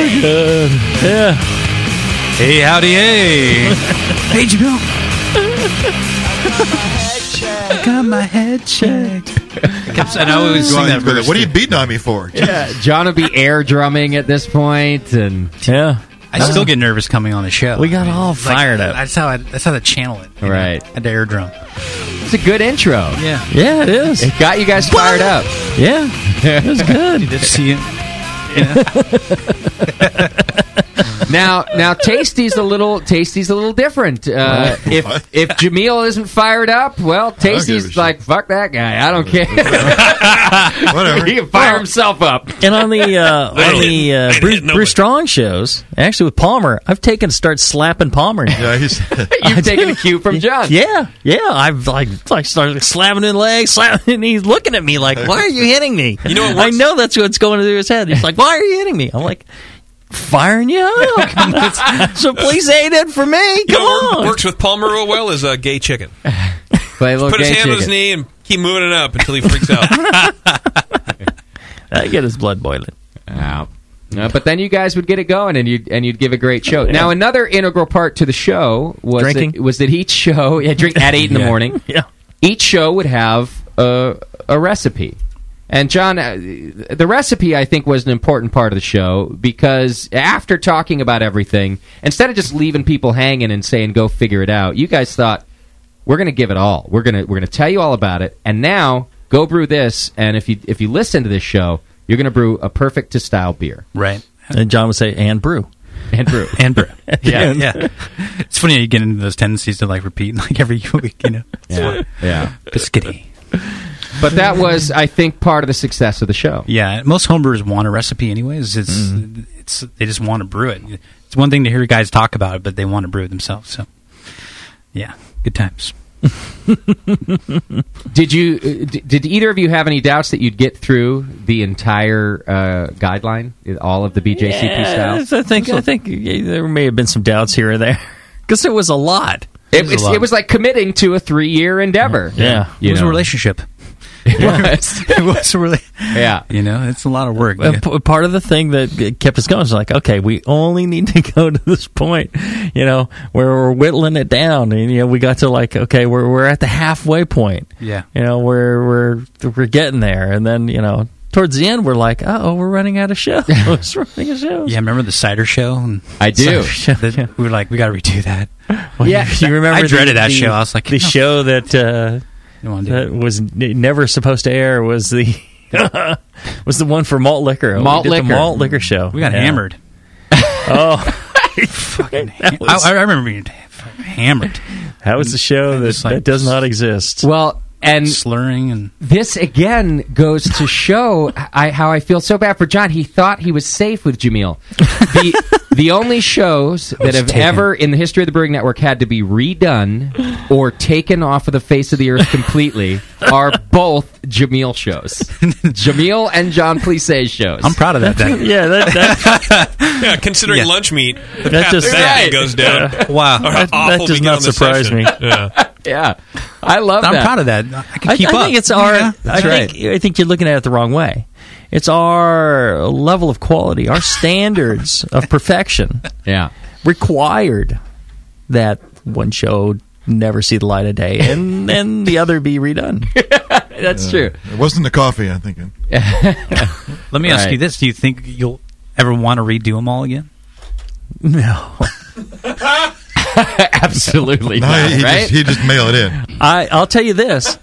Yeah. Hey, howdy, hey. hey, Jamil. I got my head checked. and I always sing that verse. What are you beating on me for? Yeah, Jon would be air drumming at this point, and Yeah. I still get nervous coming on the show. We got all Like, fired up. That's how I. That's how to channel it. you know? Right. I had to air drum. it's a good intro. Yeah. Yeah, it is. It got you guys fired up. Yeah. It was good. Did see it? Now, now, Tasty's a little, Tasty's a little different. Uh, if if Jamil isn't fired up, well, give a Tasty's shit. like, fuck that guy. I don't care. Whatever. he can fire himself up. And on the uh, on the uh, Bruce. Brew Strong shows, actually with Palmer, I've taken to start slapping Palmer. Yeah, he's, You've taken a cue from Jon. Yeah, yeah. I've like like started slapping his the legs, slapping, and he's looking at me like, "Why are you hitting me?" You know what I know that's what's going through his head. He's like, "Why are you hitting me?" I'm like, "Firing you up." so please aid it for me. You Come know on. works with Palmer real well is a gay chicken. Play a little Put his gay hand on his knee and keep moving it up until he freaks out. I get his blood boiling. Yeah. Uh, but then you guys would get it going, and you'd and you'd give a great show. Now, another integral part to the show was Drinking? that, was that each show, yeah, drink at eight in the Yeah. morning. Yeah. Each show would have a, a recipe, and Jon, uh, the recipe I think was an important part of the show because after talking about everything, instead of just leaving people hanging and saying "go figure it out," you guys thought we're going to give it all. We're going to we're going to tell you all about it, and now go brew this. And if you if you listen to this show, you're going to brew a perfect to style beer Right. And Jon would say, "And brew." and brew. And brew. yeah, end. yeah. It's funny how you get into those tendencies to like repeat like every week, you know. yeah, yeah. Biscuity. But that was, I think, part of the success of the show. Yeah, most homebrewers want a recipe anyways. It's Mm-hmm. it's they just want to brew it. It's one thing to hear guys talk about it, but they want to brew it themselves. So, yeah, good times. Did you? uh, Did either of you have any doubts that you'd get through the entire uh, guideline, all of the BJCP styles? I think I think yeah, there may have been some doubts here or there because there was a lot. It was a was, lot. it was like committing to a three-year endeavor. Yeah. you it was know. a relationship. It was. it was really, yeah. you know, it's a lot of work. Uh, p- part of the thing that kept us going was like, okay, we only need to go to this point, you know, where we're whittling it down, and you know, we got to like, okay, we're we're at the halfway point, Yeah. you know, we're we're we're getting there, and then you know, towards the end, we're like, oh, we're running out of shows, we're running out of shows. Yeah, remember the cider show? And I do. Show, that- we were like, we got to redo that. Well, Yeah, you, you remember? I the- dreaded that the- show. I was like, the no. show that uh, You want to that was never supposed to air was the was the one for malt liquor. Malt we did the liquor. malt liquor show. We got Yeah. hammered. Oh, Fucking, was- I, I remember being hammered, that was the show that, like- that does not exist. Well, and slurring, and this again goes to show I, how I feel so bad for Jon. He thought he was safe with Jamil. The the only shows that have taken. ever in the history of the Brewing Network had to be redone or taken off of the face of the earth completely are both Jamil shows. Jamil and Jon Plise shows. I'm proud of that. Dan. yeah, that, that, Yeah, considering Yeah. lunch meat, the That path just- to that Right. goes down. Wow. That, that does not surprise session. me. Yeah. Yeah, I love I'm that. proud of that. I can I, keep I up. think it's our. Yeah, I that's think right. I think you're looking at it the wrong way. It's our level of quality, our standards of perfection Yeah. required that one show never see the light of day and then the other be redone. That's true. It wasn't the coffee, I'm thinking. Let me ask Right. you this: Do you think you'll ever want to redo them all again? No, Absolutely No, not, he, he right? just, he just mail it in. I I'll tell you this: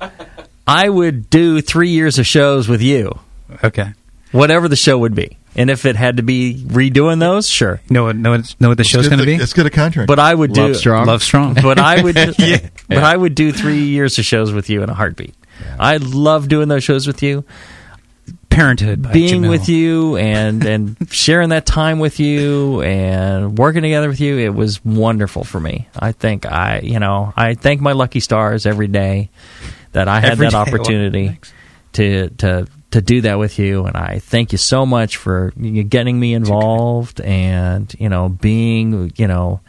I would do three years of shows with you, Okay. whatever the show would be, and if it had to be redoing those, sure. Know what? Know what, know what the show's going to be? Let's get a contract. But I would do Love strong. Love strong. But I would, Yeah. but I would do three years of shows with you in a heartbeat. I love doing those shows with you, Parenthood. By being Jamil. with you, and and sharing that time with you, and working together with you. It was wonderful for me. I think I, you know, I thank my lucky stars every day that I had Every that day. opportunity Thanks. to to to do that with you and I thank you so much for getting me involved and you know being you know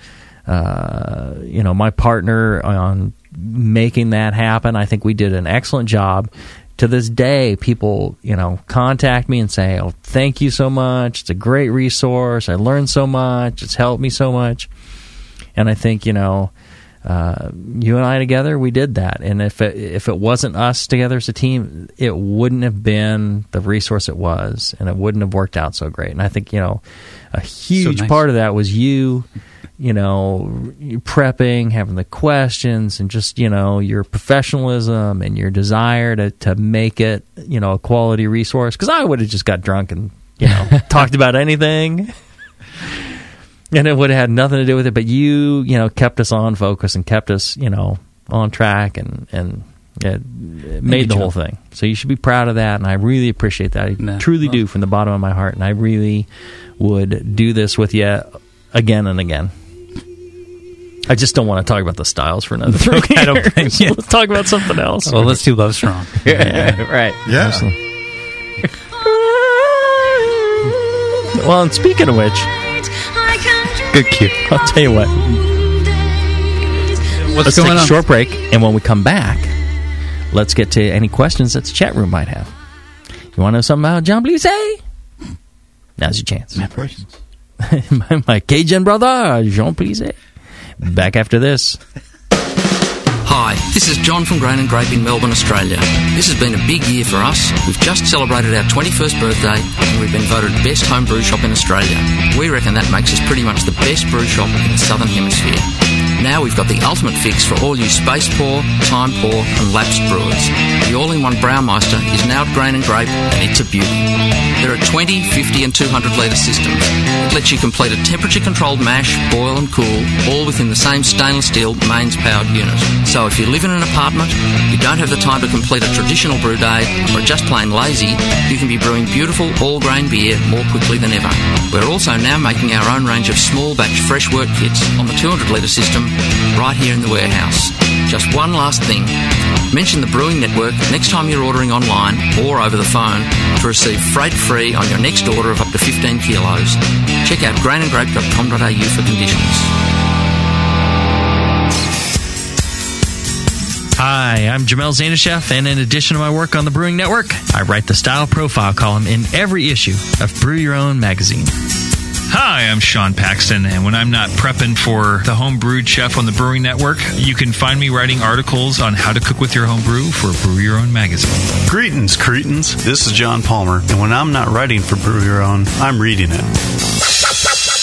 uh, you know my partner on making that happen I think we did an excellent job to this day people you know contact me and say oh thank you so much it's a great resource I learned so much it's helped me so much and I think you know uh, you and I together, we did that. And if it, if it wasn't us together as a team, it wouldn't have been the resource it was, and it wouldn't have worked out so great. And I think you know, a huge nice. part of that was you, you know, prepping, having the questions, and just you know your professionalism and your desire to to make it you know a quality resource. Because I would have just got drunk and you know talked about anything and it would have had nothing to do with it. But you, you know, kept us on focus and kept us, you know, on track, and and it, it made the whole thing. So you should be proud of that, and I really appreciate that. I Nah. truly do from the bottom of my heart, and I really would do this with you again and again. I just don't want to talk about the styles for another three I don't years. blame. Let's talk about something else. Well, let's do Love Strong. yeah, right. Yeah. Well, and speaking of which, Good cue. I'll tell you what. What's let's going take on? a short break, and when we come back, let's get to any questions that the chat room might have. You want to know something about Jon Plise? Now's your chance. Questions. my, my Cajun brother, Jean Blise. Back after this. Hi, this is John from Grain and Grape in Melbourne, Australia. This has been a big year for us. We've just celebrated our 21st birthday and we've been voted best home brew shop in Australia. We reckon that makes us pretty much the best brew shop in the Southern Hemisphere. Now we've got the ultimate fix for all you space poor, time poor, and lapsed brewers. The all-in-one Braumeister is now at Grain and Grape, and it's a beauty. There are 20, 50, and 200 litre systems. It lets you complete a temperature-controlled mash, boil, and cool, all within the same stainless steel mains-powered unit. So if you live in an apartment, you don't have the time to complete a traditional brew day, or are just plain lazy, you can be brewing beautiful all-grain beer more quickly than ever. We're also now making our own range of small batch fresh wort kits on the 200 litre system right here in the warehouse. Just one last thing. Mention the Brewing Network next time you're ordering online or over the phone to receive freight free on your next order of up to 15 kilos. Check out grainandgrape.com.au for conditions. Hi, I'm Jamil Zainasheff, and in addition to my work on the Brewing Network, I write the style profile column in every issue of Brew Your Own magazine. Hi, I'm Sean Paxton, and when I'm not prepping for the Home Brewed Chef on the Brewing Network, you can find me writing articles on how to cook with your home brew for Brew Your Own magazine. Greetings, cretins. This is John Palmer, and when I'm not writing for Brew Your Own, I'm reading it.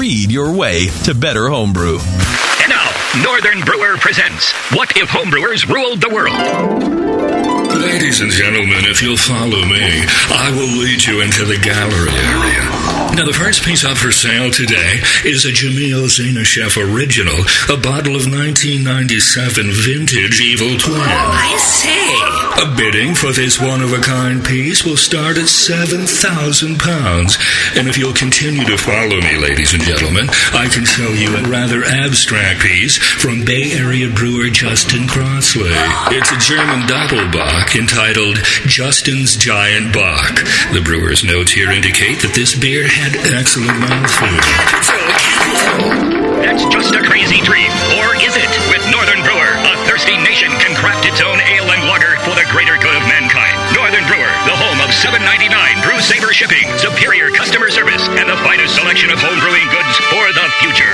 your way to better homebrew. And now, Northern Brewer presents What If Homebrewers Ruled the World? Ladies and gentlemen, if you'll follow me, I will lead you into the gallery area. Now, the first piece up for sale today is a Jamil Zainasheff original, a bottle of 1997 vintage Evil Twin. Oh, I say! A bidding for this one-of-a-kind piece will start at seven thousand pounds, and if you'll continue to follow me, ladies and gentlemen, I can show you a rather abstract piece from Bay Area brewer Justin Crossley. It's a German doppelbock entitled Justin's Giant Bock. The brewer's notes here indicate that this beer had excellent mouthfeel. That's just a crazy dream. Or is it? With Northern Brewer, a thirsty nation can craft its own ale and lager for the greater good of mankind. Northern Brewer, the home of 7.99 brew saver shipping, superior customer service, and the finest selection of home brewing goods for the future.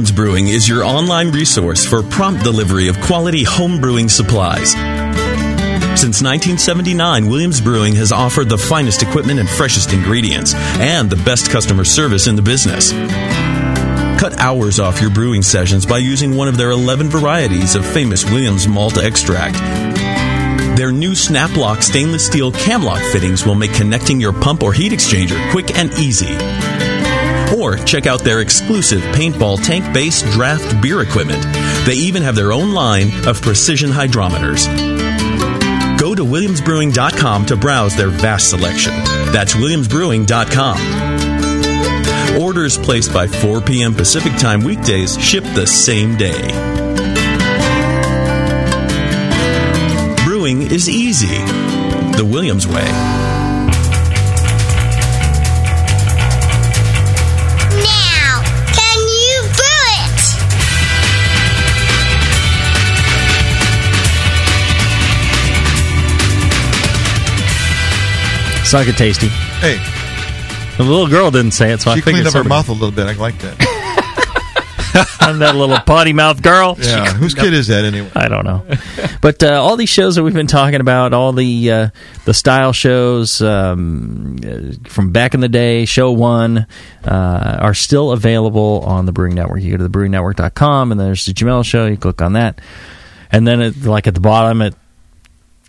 Williams Brewing is your online resource for prompt delivery of quality home brewing supplies. Since 1979, Williams Brewing has offered the finest equipment and freshest ingredients, and the best customer service in the business. Cut hours off your brewing sessions by using one of their 11 varieties of famous Williams malt extract. Their new Snaplock stainless steel camlock fittings will make connecting your pump or heat exchanger quick and easy. Or check out their exclusive paintball tank based draft beer equipment. They even have their own line of precision hydrometers. Go to williamsbrewing.com to browse their vast selection. That's williamsbrewing.com. Orders placed by 4 p.m. Pacific Time weekdays ship the same day. Brewing is easy. The Williams way. Suck it tasty. Hey. The little girl didn't say it, so I she figured cleaned up her somebody- mouth a little bit. I like that. I'm that little potty mouth girl. Yeah, whose kid is that anyway? I don't know. But uh, all these shows that we've been talking about, all the uh, the style shows um, uh, from back in the day, show one, uh, are still available on the Brewing Network. You go to thebrewingnetwork.com, and there's the Jamil Show. You click on that, and then it, like at the bottom, it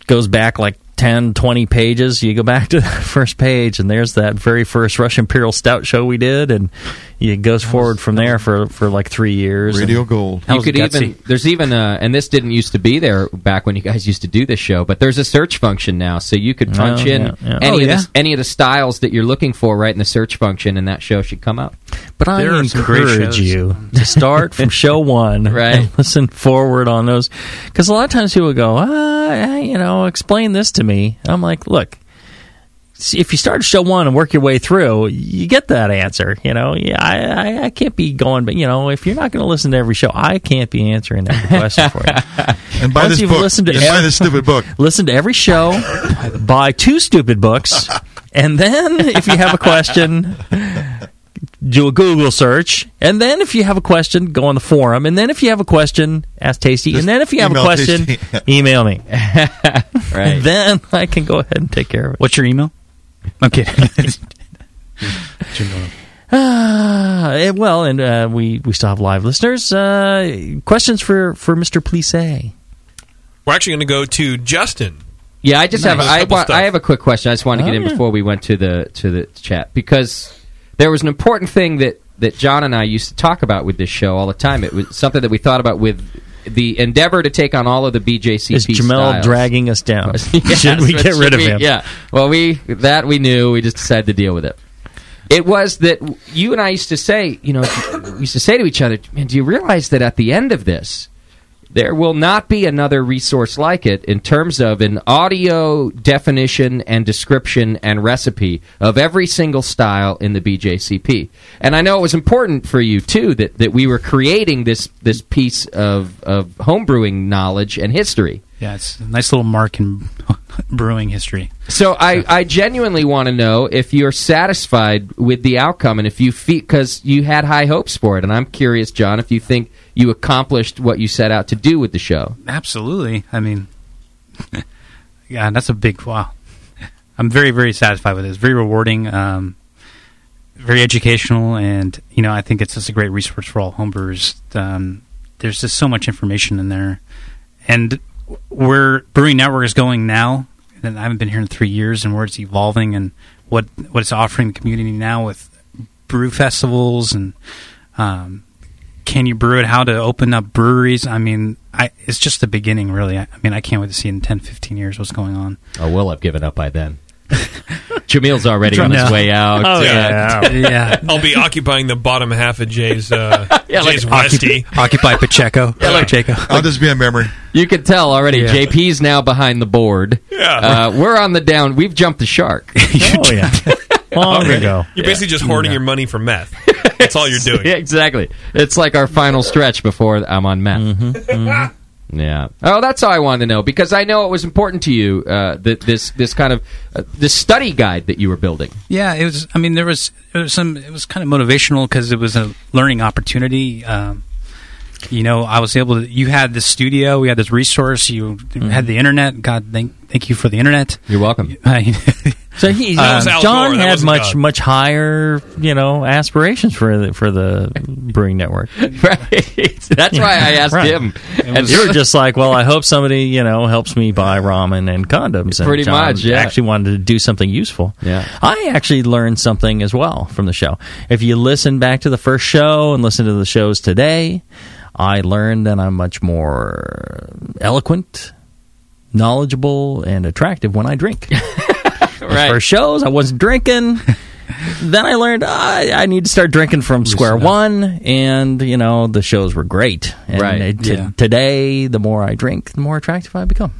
goes back like 10, 20 pages. You go back to the first page, and there's that very first Russian Imperial Stout show we did, and it goes forward from there for, for like three years. Radio Gold. You could even there's even uh and this didn't used to be there back when you guys used to do this show, but there's a search function now, so you could punch Oh, in yeah, yeah. any Oh, of yeah? the, any of the styles that you're looking for right in the search function, and that show should come up. But I There are some great encourage you to start from show one Right. and listen forward on those. Because a lot of times people go, ah, you know, explain this to me. I'm like, look, see, if you start at show one and work your way through, you get that answer. You know, yeah, I, I, I can't be going, but you know, if you're not going to listen to every show, I can't be answering every question for you. And buy Once this you've book. listened to And buy this stupid book. Listen to every show, buy two stupid books, and then if you have a question, do a Google search, and then if you have a question, go on the forum, and then if you have a question, ask Tasty, and then if you have a question, Tasty. email me. Right. then I can go ahead and take care of it. What's your email? I'm kidding. Ah, eh, well, and uh, we we still have live listeners. Uh, questions for for Mister Plise? We're actually going to go to Justin. Yeah, I just Nice. have There's a I, want. I have a quick question. I just want to get Oh, in yeah. before we went to the to the chat because there was an important thing that that Jon and I used to talk about with this show all the time. It was something that we thought about with the endeavor to take on all of the BJCP Is Jamil styles. dragging us down? Yes, Should we get rid should of we- him? Yeah. Well, we that we knew. We just decided to deal with it. It was that you and I used to say, you know, we used to say to each other, "Man, do you realize that at the end of this, there will not be another resource like it in terms of an audio definition and description and recipe of every single style in the BJCP. And I know it was important for you too that, that we were creating this this piece of, of homebrewing knowledge and history. Yeah, it's a nice little mark in brewing history. So I, I genuinely want to know if you're satisfied with the outcome and if you feel because you had high hopes for it, and I'm curious, Jon, if you think you accomplished what you set out to do with the show. Absolutely. I mean, yeah, that's a big wow. I'm very, very satisfied with it. It's very rewarding, um, very educational, and you know, I think it's just a great resource for all homebrewers. Um, there's just so much information in there, and where Brewing Network is going now, and I haven't been here in three years, and where it's evolving, and what what it's offering the community now with brew festivals and um, can you brew it? How to open up breweries? I mean, I, it's just the beginning, really. I, I mean, I can't wait to see in 10, 15 years what's going on. Oh, we'll have given up by then. Jamil's already on his way out. Oh, Uh, yeah. Yeah. I'll be occupying the bottom half of Jay's uh, Yeah, like Jay's Westy. Occupy Pacheco. Yeah, like- Pacheco. I'll just be a memory. You can tell already. Yeah. JP's now behind the board. Yeah. uh, we're on the down. We've jumped the shark. oh yeah, long Okay. ago. You're basically just hoarding your money for meth. That's all you're doing. yeah, exactly. It's like our final stretch before I'm on meth. Mm-hmm, Yeah. Oh, that's all I wanted to know because I know it was important to you uh, that this this kind of uh, this study guide that you were building. Yeah, it was. I mean, there was, there was some. It was kind of motivational because it was a learning opportunity. Um, you know, I was able to. You had this studio. We had this resource. You mm-hmm. had the internet. God, thank thank you for the internet. You're welcome. So he, uh, That was Al John Gore, had much God. much higher, you know, aspirations for the for the brewing network. right. That's why I asked Right. him. And you were just like, well, I hope somebody, you know, helps me buy ramen and condoms. And Pretty Jon much, yeah. Actually, wanted to do something useful. Yeah. I actually learned something as well from the show. If you listen back to the first show and listen to the shows today, I learned that I'm much more eloquent, knowledgeable, and attractive when I drink. Right. First shows, I wasn't drinking. then I learned I, I need to start drinking from square one, and you know the shows were great. And Right. t- Yeah. today, the more I drink, the more attractive I become.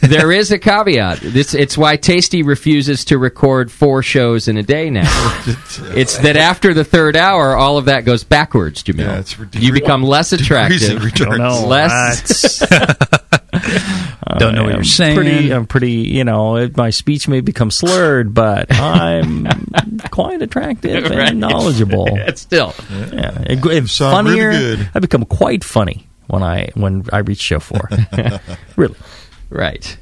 There is a caveat. This it's why Tasty refuses to record four shows in a day now. it's that after the third hour, all of that goes backwards, Jamil. Yeah, it's ridiculous. you become less attractive, Decreasing returns. Don't know. less. Don't know what I'm you're saying. Pretty, I'm pretty. You know, it, my speech may become slurred, but I'm quite attractive Right. and knowledgeable. It's still. Yeah, it, it, Sound really funnier. good. I become quite funny when I when I reach show four. really. Right.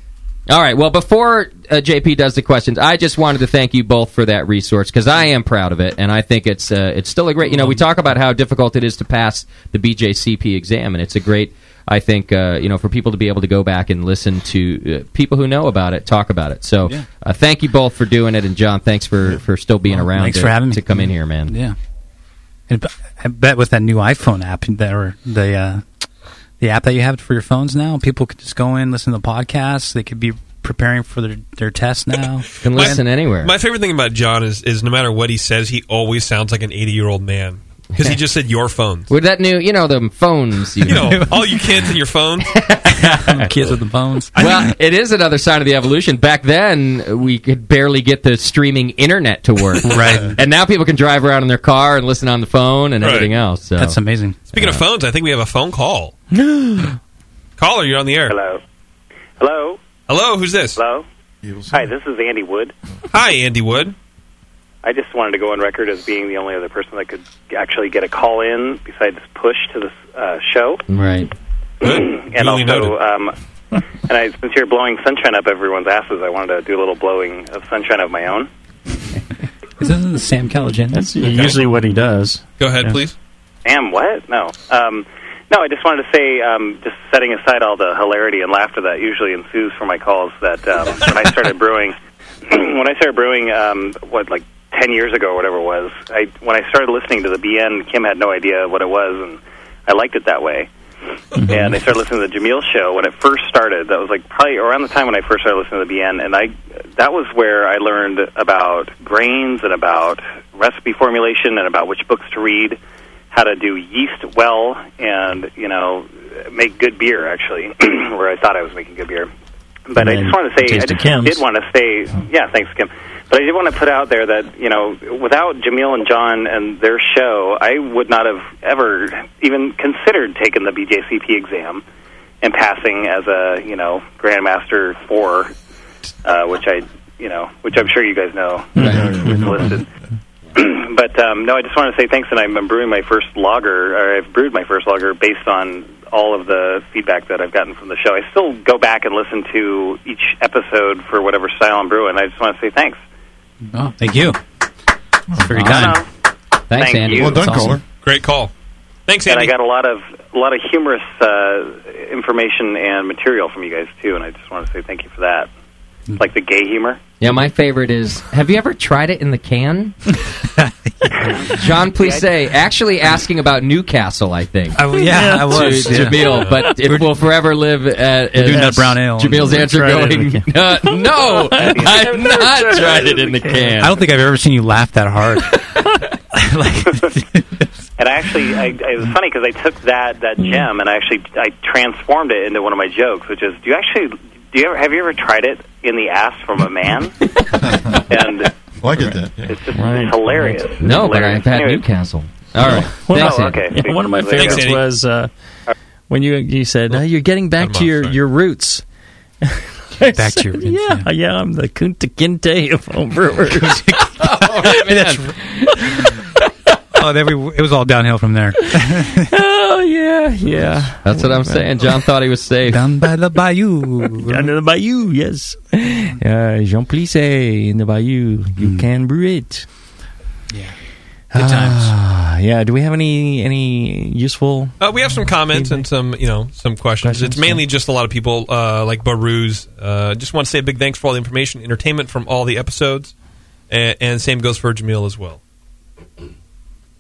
All right. Well, before uh, JP does the questions, I just wanted to thank you both for that resource because I am proud of it, and I think it's uh, it's still a great. You know, we talk about how difficult it is to pass the BJCP exam, and it's a great. I think uh, you know for people to be able to go back and listen to uh, people who know about it talk about it. So, Yeah. uh, thank you both for doing it, and Jon, thanks for for still being around. Thanks to, for having me. to come in here, man. Yeah. I bet with that new iPhone app or the uh, the app that you have for your phones now, people could just go in, listen to the podcasts. They could be preparing for their their test now. Can listen anywhere. My favorite thing about Jon is, is no matter what he says, he always sounds like an 80 year old man. Because he just said your phones. With that new, you know, the phones. You, You know, all you kids and your phones. Kids with the phones. well, it is another sign of the evolution. Back then, we could barely get the streaming internet to work. Right. And now people can drive around in their car and listen on the phone and Right. everything else. So. That's amazing. Speaking of phones, I think we have a phone call. No caller, you're on the air. Hello. Hello. Hello, who's this? Hello. Hi, this is Andy Wood. Hi, Andy Wood. I just wanted to go on record as being the only other person that could actually get a call in besides push to this uh, show. Right. and Duly noted. also, um, and I, since you're blowing sunshine up everyone's asses, I wanted to do a little blowing of sunshine of my own. This isn't the Sam Calagione. That's usually what he does. Go ahead, Yeah. please. Am what? No. Um, no, I just wanted to say, um, just setting aside all the hilarity and laughter that usually ensues from my calls, that um, when I started brewing, when I started brewing, um, what like ten years ago or whatever it was. I when I started listening to the BN, Kim had no idea what it was, and I liked it that way. and I started listening to the Jamil show when it first started. That was like probably around the time when I first started listening to the BN, and I that was where I learned about grains and about recipe formulation and about which books to read, how to do yeast well, and you know make good beer. Actually, where I thought I was making good beer. But And I just want to say, I just did want to say, yeah, thanks, Kim. But I did want to put out there that you know, without Jamil and Jon and their show, I would not have ever even considered taking the BJCP exam and passing as a you know Grandmaster four, uh, which I you know, which I'm sure you guys know. It's listed. but um, no, I just want to say thanks, and I'm brewing my first lager, or I've brewed my first lager based on all of the feedback that I've gotten from the show. I still go back and listen to each episode for whatever style I'm brewing. I just want to say thanks. Oh, thank you. That's very Awesome. kind. Thank you. Well done, caller. Great call. Thanks, And Andy. I got a lot of a lot of humorous uh, information and material from you guys too, and I just want to say thank you for that. Like the gay humor. Yeah, my favorite is Have you ever tried it in the can? Jon Plise actually asking about Newcastle, I think. I- yeah, I was, To yeah. Jamil, but it will forever live at, We're doing that brown ale. Jamil's answer trying it in going, the uh, No, I've not tried it in the can. I don't think I've ever seen you laugh that hard. And I actually, I, it was funny because I took that that gem and I actually I transformed it into one of my jokes, which is, do you actually do you ever have you ever tried it in the ass from a man? and Well, I get that. it's just it's hilarious. No, but Hilarious. I've had Anyway. Newcastle. All right. One Thanks, of, okay. yeah, one of my favorites Andy. was uh, when you you said uh, you're getting back to your, your roots. Back to your roots, yeah, yeah, I'm the Kunta Kinte of home brewers. oh, then we, it was all downhill from there. oh yeah, yeah. That's what I'm saying. Jon thought he was safe. Down by the bayou. Down to the bayou, yes. Uh, Jean Plise in the bayou. You can brew it. Yeah. Good times. yeah. Do we have any any useful? Uh, we have some comments and some, you know, some questions. Questions, it's mainly just a lot of people uh, like Baruz. Uh, just want to say a big thanks for all the information, entertainment from all the episodes, and, and same goes for Jamil as well.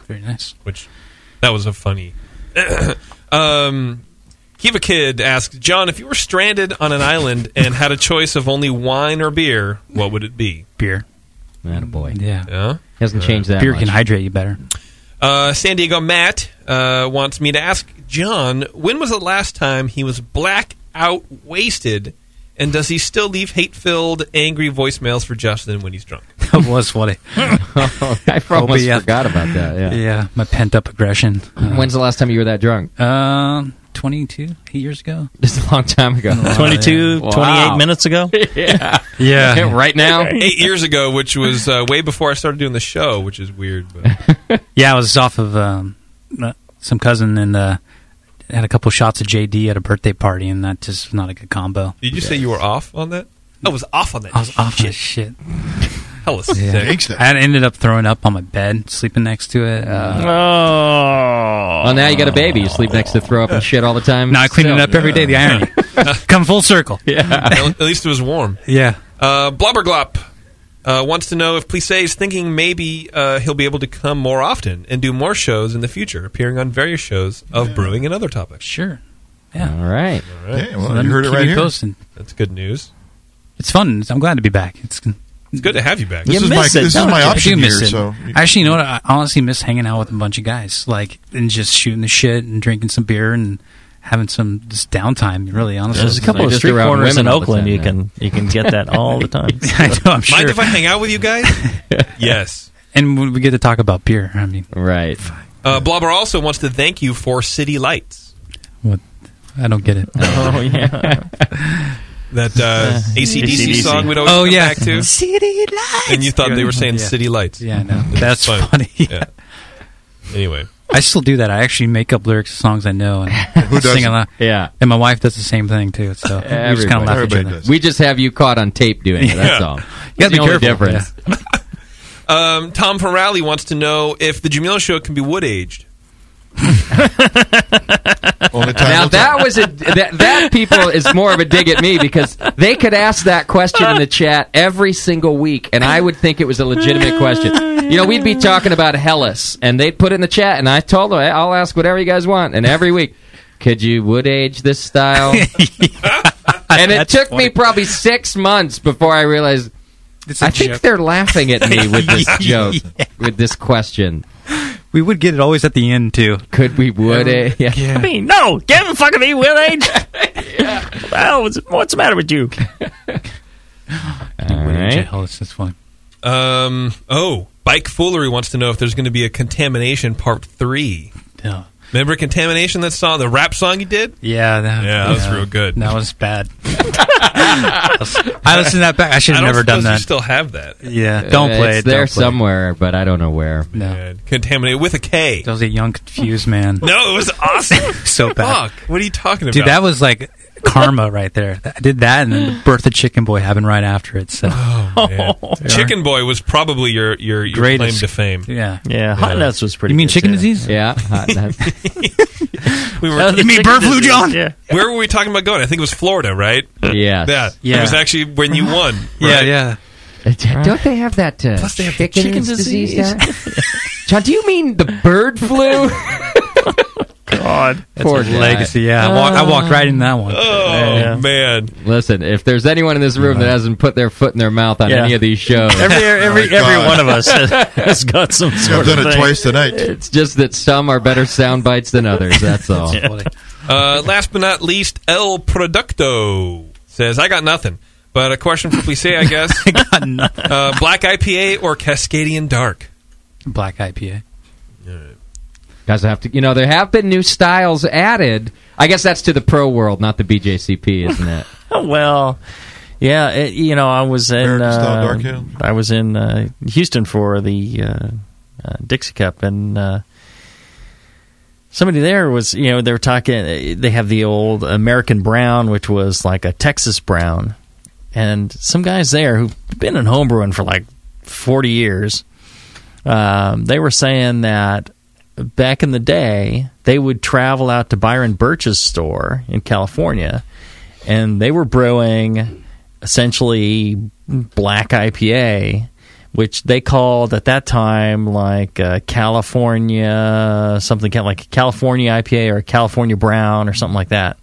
Very nice. Which that was a funny. um, Kiva Kid asked Jon if you were stranded on an island and had a choice of only wine or beer, what would it be? Beer. Man, boy. Yeah. Yeah. Hasn't changed that Beer much. can hydrate you better. Uh, San Diego Matt uh, wants me to ask Jon when was the last time he was black out wasted, and does he still leave hate filled, angry voicemails for Justin when he's drunk? That was funny. I almost yeah. forgot about that. Yeah. Yeah, my pent up aggression. Uh, When's the last time you were that drunk? Um, 22, eight years ago. Just a long time ago. 22, Wow. 28 minutes ago. yeah. Yeah. right now. Eight years ago, which was uh, way before I started doing the show, which is weird. But Yeah, I was off of um, uh, some cousin and uh, had a couple shots of JD at a birthday party, and that just was not a good combo. did you say you were off on that? I was off on that. I was off that shit. Hella sick. Yeah. I ended up throwing up on my bed, sleeping next to it. Uh, Oh. Well, now you got a baby. You sleep next to throw up and shit all the time. now I clean it up every day. The irony. Come full circle. Yeah. At least it was warm. Yeah. Uh, Blubberglop uh, wants to know if Plise is thinking maybe uh, he'll be able to come more often and do more shows in the future, appearing on various shows of brewing and other topics. Sure. Yeah. All right. All right. Okay, well, Let you heard it right here. posted. That's good news. It's fun. I'm glad to be back. It's It's good to have you back. This You is my it, this is my option here. it. So Actually, you know what? I honestly miss hanging out with a bunch of guys, like and just shooting the shit and drinking some beer and having some just downtime. Really, honestly, There's a couple of street around corners in women all Oakland. time You now. can you can get that all the time. I know. I'm sure. Mind if I hang out with you guys? yes. and when we get to talk about beer, I mean, Right. Uh, Blobber also wants to thank you for City Lights. what? I don't get it. oh yeah. That uh, ACDC, AC/DC. song we'd always Oh, come yeah. back to. City lights. And you thought they were saying Yeah. City Lights. Yeah, I know. That's fun. funny. Yeah. Anyway. I still do that. I actually make up lyrics to songs I know and Who sing doesn't? along. Yeah. And my wife does the same thing too. So we just kind of Everybody. at each other. does. We just have you caught on tape doing it. That's Yeah. all. You gotta be careful. difference. Um, Tom from wants to know if the Jamil show can be wood aged. Only time Now that was a that, that people is more of a dig at me because they could ask that question in the chat every single week, and I would think it was a legitimate question. You know, we'd be talking about Helles, and they'd put it in the chat, and I told them I'll ask whatever you guys want, and every week, could you wood age this style? and it took me probably six months before I realized. I a I think joke. they're laughing at me with this joke, with this question. We would get it always at the end too. Could we would it? Yeah. I mean, no, get him fucking me with age. Well, what's, what's the matter with you? All right. Oh, this is fun. Um. Oh, Bike Foolery wants to know if there's going to be a contamination part three. Yeah. Remember contamination? That song, the rap song you did. Yeah, that, Yeah, that was real good. That was bad. I listened to that back. I should have I don't never done suppose that. You still have that? Yeah, don't Uh, play it's it. there don't play it. somewhere, but I don't know where. No, Contaminated with a K. that was a young, confused man. No, it was awesome. so bad. Fuck. What are you talking about? Dude, that was like karma right there. I did that, and then the birth of Chicken Boy happened right after it. So, Man. Chicken Boy was probably your your, your claim Greatest. to fame. yeah, Yeah, hot nuts was pretty. You mean good, chicken too. disease? Yeah, hot nuts. We were. You mean chicken bird flu, disease, Jon? Yeah. Where were we talking about going? I think it was Florida, right? yes. Yeah. Yeah. It was actually when you won. yeah, right? yeah. Don't they have that uh, Plus they have the chicken, chicken disease? disease. Jon, do you mean the bird flu? God, Poor a legacy. Yeah, I, walk, I walked right in that one. Oh Yeah. man. Listen, if there's anyone in this room that hasn't put their foot in their mouth on Yeah. any of these shows, every every my every God. one of us has, has got some sort I've done of it thing. twice tonight. it's just that some are better sound bites than others. That's all. Uh, last but not least, El Producto says, "I got nothing." But a question for Plise, I guess. Got nothing. Uh, black IPA or Cascadian Dark? Black IPA. Guys have to, you know, there have been new styles added. I guess that's to the pro world, not the BJCP, isn't it? well, yeah, it, you know, I was in uh. I was in uh, Houston for the uh, uh, Dixie Cup, and uh, somebody there was, you know, they were talking. They have the old American Brown, which was like a Texas Brown, and some guys there who've been in homebrewing for like forty years. Um, they were saying that back in the day, they would travel out to Byron Burch's store in California, and they were brewing essentially black IPA, which they called at that time like uh, California something kind like California IPA or California Brown or something like that.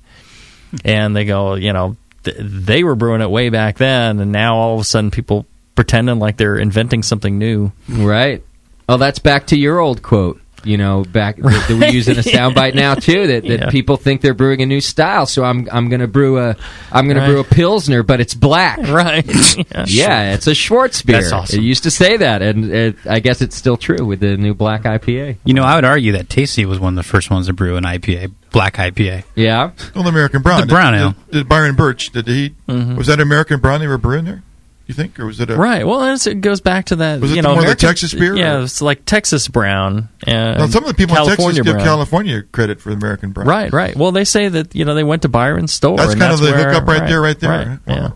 And they go, you know, th- they were brewing it way back then, and now all of a sudden people pretending like they're inventing something new. Right. Oh, that's back to your old quote. You know, back that, that we use in a soundbite now too. That, that Yeah. people think they're brewing a new style. So I'm I'm going to brew a I'm going Right. to brew a pilsner, but it's black. Right. yeah. Yeah, it's a Schwarzbier. That's awesome. It used to say that, and it, I guess it's still true with the new black IPA. You know, I would argue that Tasty was one of the first ones to brew an IPA, black IPA. Yeah. Well, the American Brown. The brown ale. Did, did Byron Burch? Did he? Mhm. Was that American Brown they were brewing there? You think, or was it a? Right. Well, it goes back to that. Was it you the- know, more the Texas beer, Yeah, it's like Texas Brown. And Now, some of the people California in Texas give California credit for the American Brown. Right, right. Well, they say that you know they went to Byron's store. That's and kind of the where- hookup right there, right there. Right, Wow. Yeah.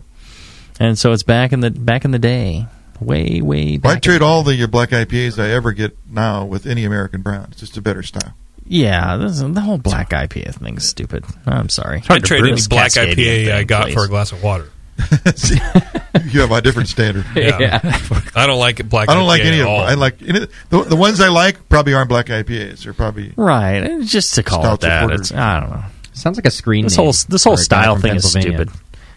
And so it's back in the back in the day, way way Well, I trade all the black IPAs I ever get now with any American Brown. It's just a better style. yeah, this, the whole black IPA thing's stupid. I'm sorry. I'd trade any This black Cascadian IPA I got please. for a glass of water. you have a different standard. Yeah. I don't like black. I don't like any of them. I like any, the, the ones I like probably aren't black IPAs. They're probably Right, and just to call Stouts it that, it's I don't know. Sounds like a screen. This name whole this whole for a guy style thing is stupid.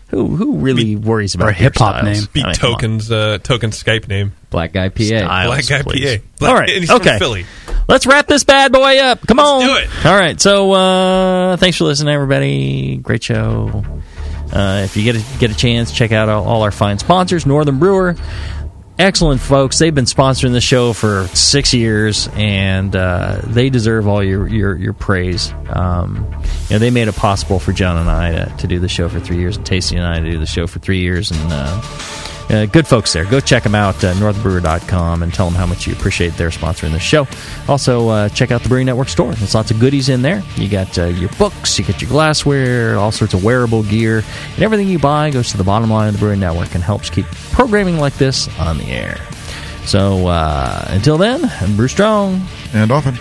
Who who really worries about or a hip-hop name. Beat I mean, tokens, uh, token Skype name. Black IPA. Styles, Black IPA. please. Black- All right, and he's from okay. Philly. Let's wrap this bad boy up. Come on. do it. All right. So uh, thanks for listening, everybody. Great show. Uh, if you get a, get a chance, check out all, all our fine sponsors. Northern Brewer, excellent folks. They've been sponsoring the show for six years, and uh, they deserve all your your, your praise. Um, you know, they made it possible for Jon and I to, to do the show for three years, and Tasty and I to do the show for three years, and. Uh, uh, good folks there. Go check them out, uh, northernbrewer.com, and tell them how much you appreciate their sponsoring the show. Also, uh, check out the Brewing Network store. There's lots of goodies in there. You got uh, your books, you get your glassware, all sorts of wearable gear, and everything you buy goes to the bottom line of the Brewing Network and helps keep programming like this on the air. So, uh, until then, I'm Brew Strong. and often.